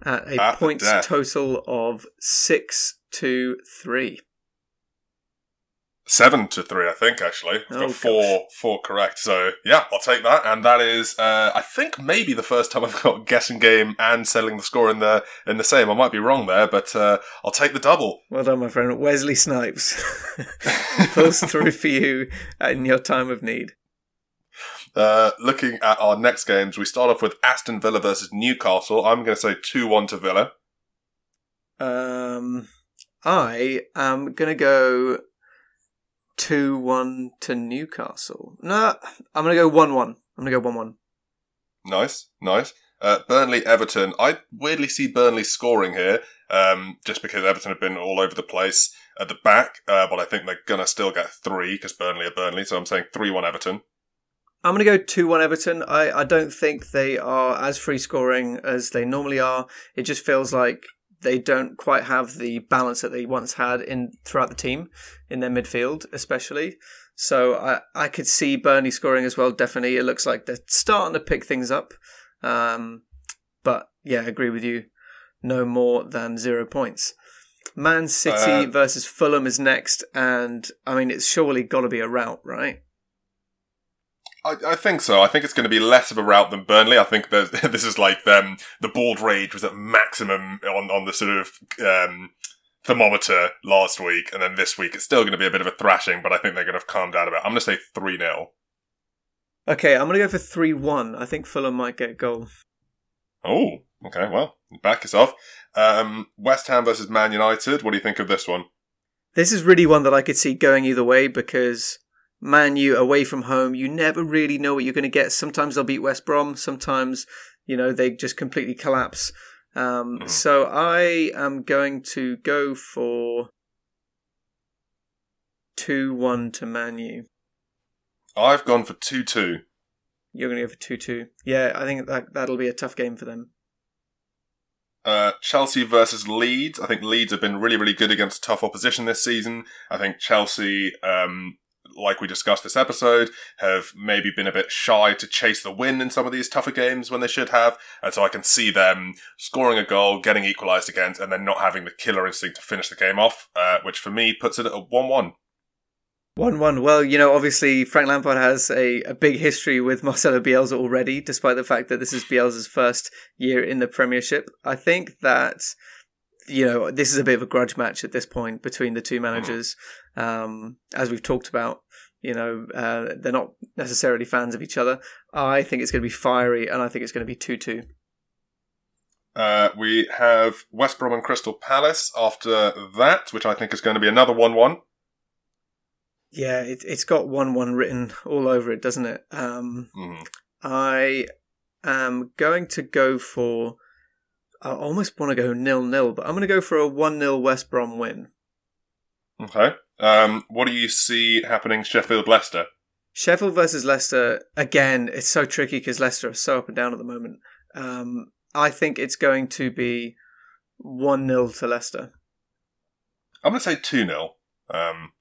at a points total of 6 to 3. Seven to three, I think. Actually, I've oh, got four, gosh. four correct. So yeah, I'll take that. And that is, uh, I think, maybe the first time *laughs* I've got guessing game and settling the score in the in the same. I might be wrong there, but uh, I'll take the double. Well done, my friend. Wesley Snipes *laughs* pulls through for you in your time of need. Uh, looking at our next games, we start off with Aston Villa versus Newcastle. I'm going to say 2 1 to Villa. Um, I am going to go 2 1 to Newcastle. No, I'm going to go 1 1. I'm going to go 1 1. Nice, nice. Uh, Burnley Everton. I weirdly see Burnley scoring here, um, just because Everton have been all over the place at the back, uh, but I think they're going to still get three because Burnley are Burnley, so I'm saying 3 1 Everton. I'm going to go 2 1 Everton. I, I don't think they are as free scoring as they normally are. It just feels like they don't quite have the balance that they once had in throughout the team, in their midfield especially. So I, I could see Burnley scoring as well, definitely. It looks like they're starting to pick things up. Um, but yeah, I agree with you. No more than zero points. Man City uh, versus Fulham is next, and I mean, it's surely got to be a rout, right? I, I, think so. I think it's going to be less of a rout than Burnley. I think *laughs* this is like them. The bald rage was at maximum on on the sort of um, thermometer last week, and then this week it's still going to be a bit of a thrashing. But I think they're going to calm down a bit. I'm going to say three 0 Okay, I'm going to go for three one. I think Fulham might get a goal. Oh, okay. Well, back us off. Um, West Ham versus Man United. What do you think of this one? This is really one that I could see going either way because Man U away from home, you never really know what you're going to get. Sometimes they'll beat West Brom, sometimes, you know, they just completely collapse. Um, mm. So I am going to go for 2 1 to Man U. I've gone for 2 2. You're going to go for 2 2. Yeah, I think that, that'll be a tough game for them. Uh, Chelsea versus Leeds. I think Leeds have been really, really good against tough opposition this season. I think Chelsea um, like we discussed this episode, have maybe been a bit shy to chase the win in some of these tougher games when they should have. And so I can see them scoring a goal, getting equalised against, and then not having the killer instinct to finish the game off, uh, which for me puts it at a 1 1. 1 1. Well, you know, obviously, Frank Lampard has a, a big history with Marcelo Bielsa already, despite the fact that this is Bielsa's first year in the Premiership. I think that you know, this is a bit of a grudge match at this point between the two managers. Um, as we've talked about, you know, uh, they're not necessarily fans of each other. I think it's going to be fiery, and I think it's going to be 2 2. Uh, we have West Brom and Crystal Palace after that, which I think is going to be another 1 1. Yeah, it, has got 1 1 written all over it, doesn't it? Um, mm. I am going to go for. I almost want to go nil nil, but I'm going to go for a 1 0 West Brom win. Okay. Um, what do you see happening Sheffield Leicester? Sheffield versus Leicester again. It's so tricky because Leicester are so up and down at the moment. Um, I think it's going to be one 0 to Leicester. I'm going to say two 0 um,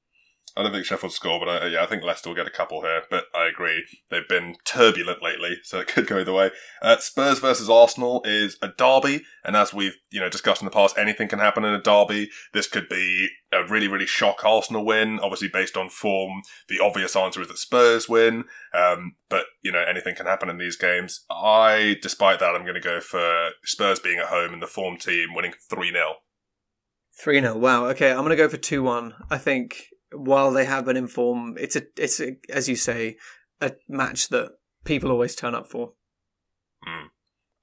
I don't think Sheffield score, but I, yeah, I think Leicester will get a couple here. But I agree, they've been turbulent lately, so it could go either way. Uh, Spurs versus Arsenal is a derby, and as we've you know discussed in the past, anything can happen in a derby. This could be a really really shock Arsenal win, obviously based on form. The obvious answer is that Spurs win, um, but you know anything can happen in these games. I, despite that, I'm going to go for Spurs being at home and the form team winning three 0 Three 0 Wow. Okay, I'm going to go for two one. I think while they have been in form, it's a it's a, as you say a match that people always turn up for. Mm.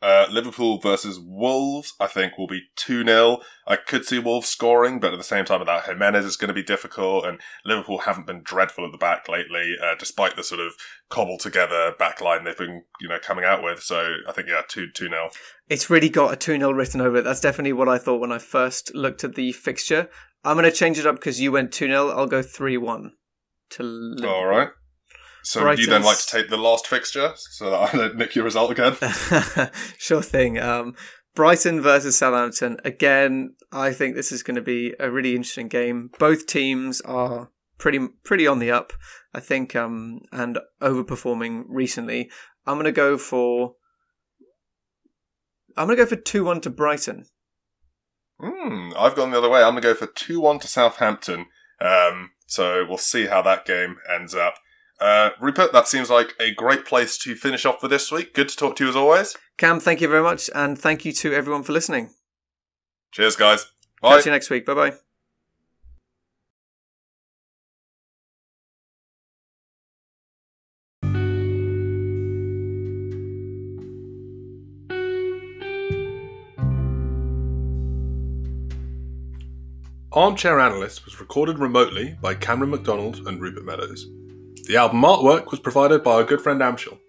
Uh, Liverpool versus Wolves, I think, will be 2 0. I could see Wolves scoring, but at the same time, without Jimenez, it's going to be difficult. And Liverpool haven't been dreadful at the back lately, uh, despite the sort of cobbled together back line they've been, you know, coming out with. So I think, yeah, 2 2 0. It's really got a 2 0 written over it. That's definitely what I thought when I first looked at the fixture. I'm going to change it up because you went 2 0. I'll go 3 1 to Liverpool. All right. So would you then like to take the last fixture so that I don't nick your result again? *laughs* sure thing. Um, Brighton versus Southampton. Again, I think this is going to be a really interesting game. Both teams are pretty pretty on the up, I think, um, and overperforming recently. I'm going to go for. I'm going to go for two one to Brighton. Mm, I've gone the other way. I'm going to go for 2 1 to Southampton. Um, so we'll see how that game ends up. Uh, Rupert, that seems like a great place to finish off for this week. Good to talk to you as always. Cam, thank you very much. And thank you to everyone for listening. Cheers, guys. Bye. Catch you next week. Bye bye. Armchair Analyst was recorded remotely by Cameron McDonald and Rupert Meadows. The album artwork was provided by our good friend Amshel.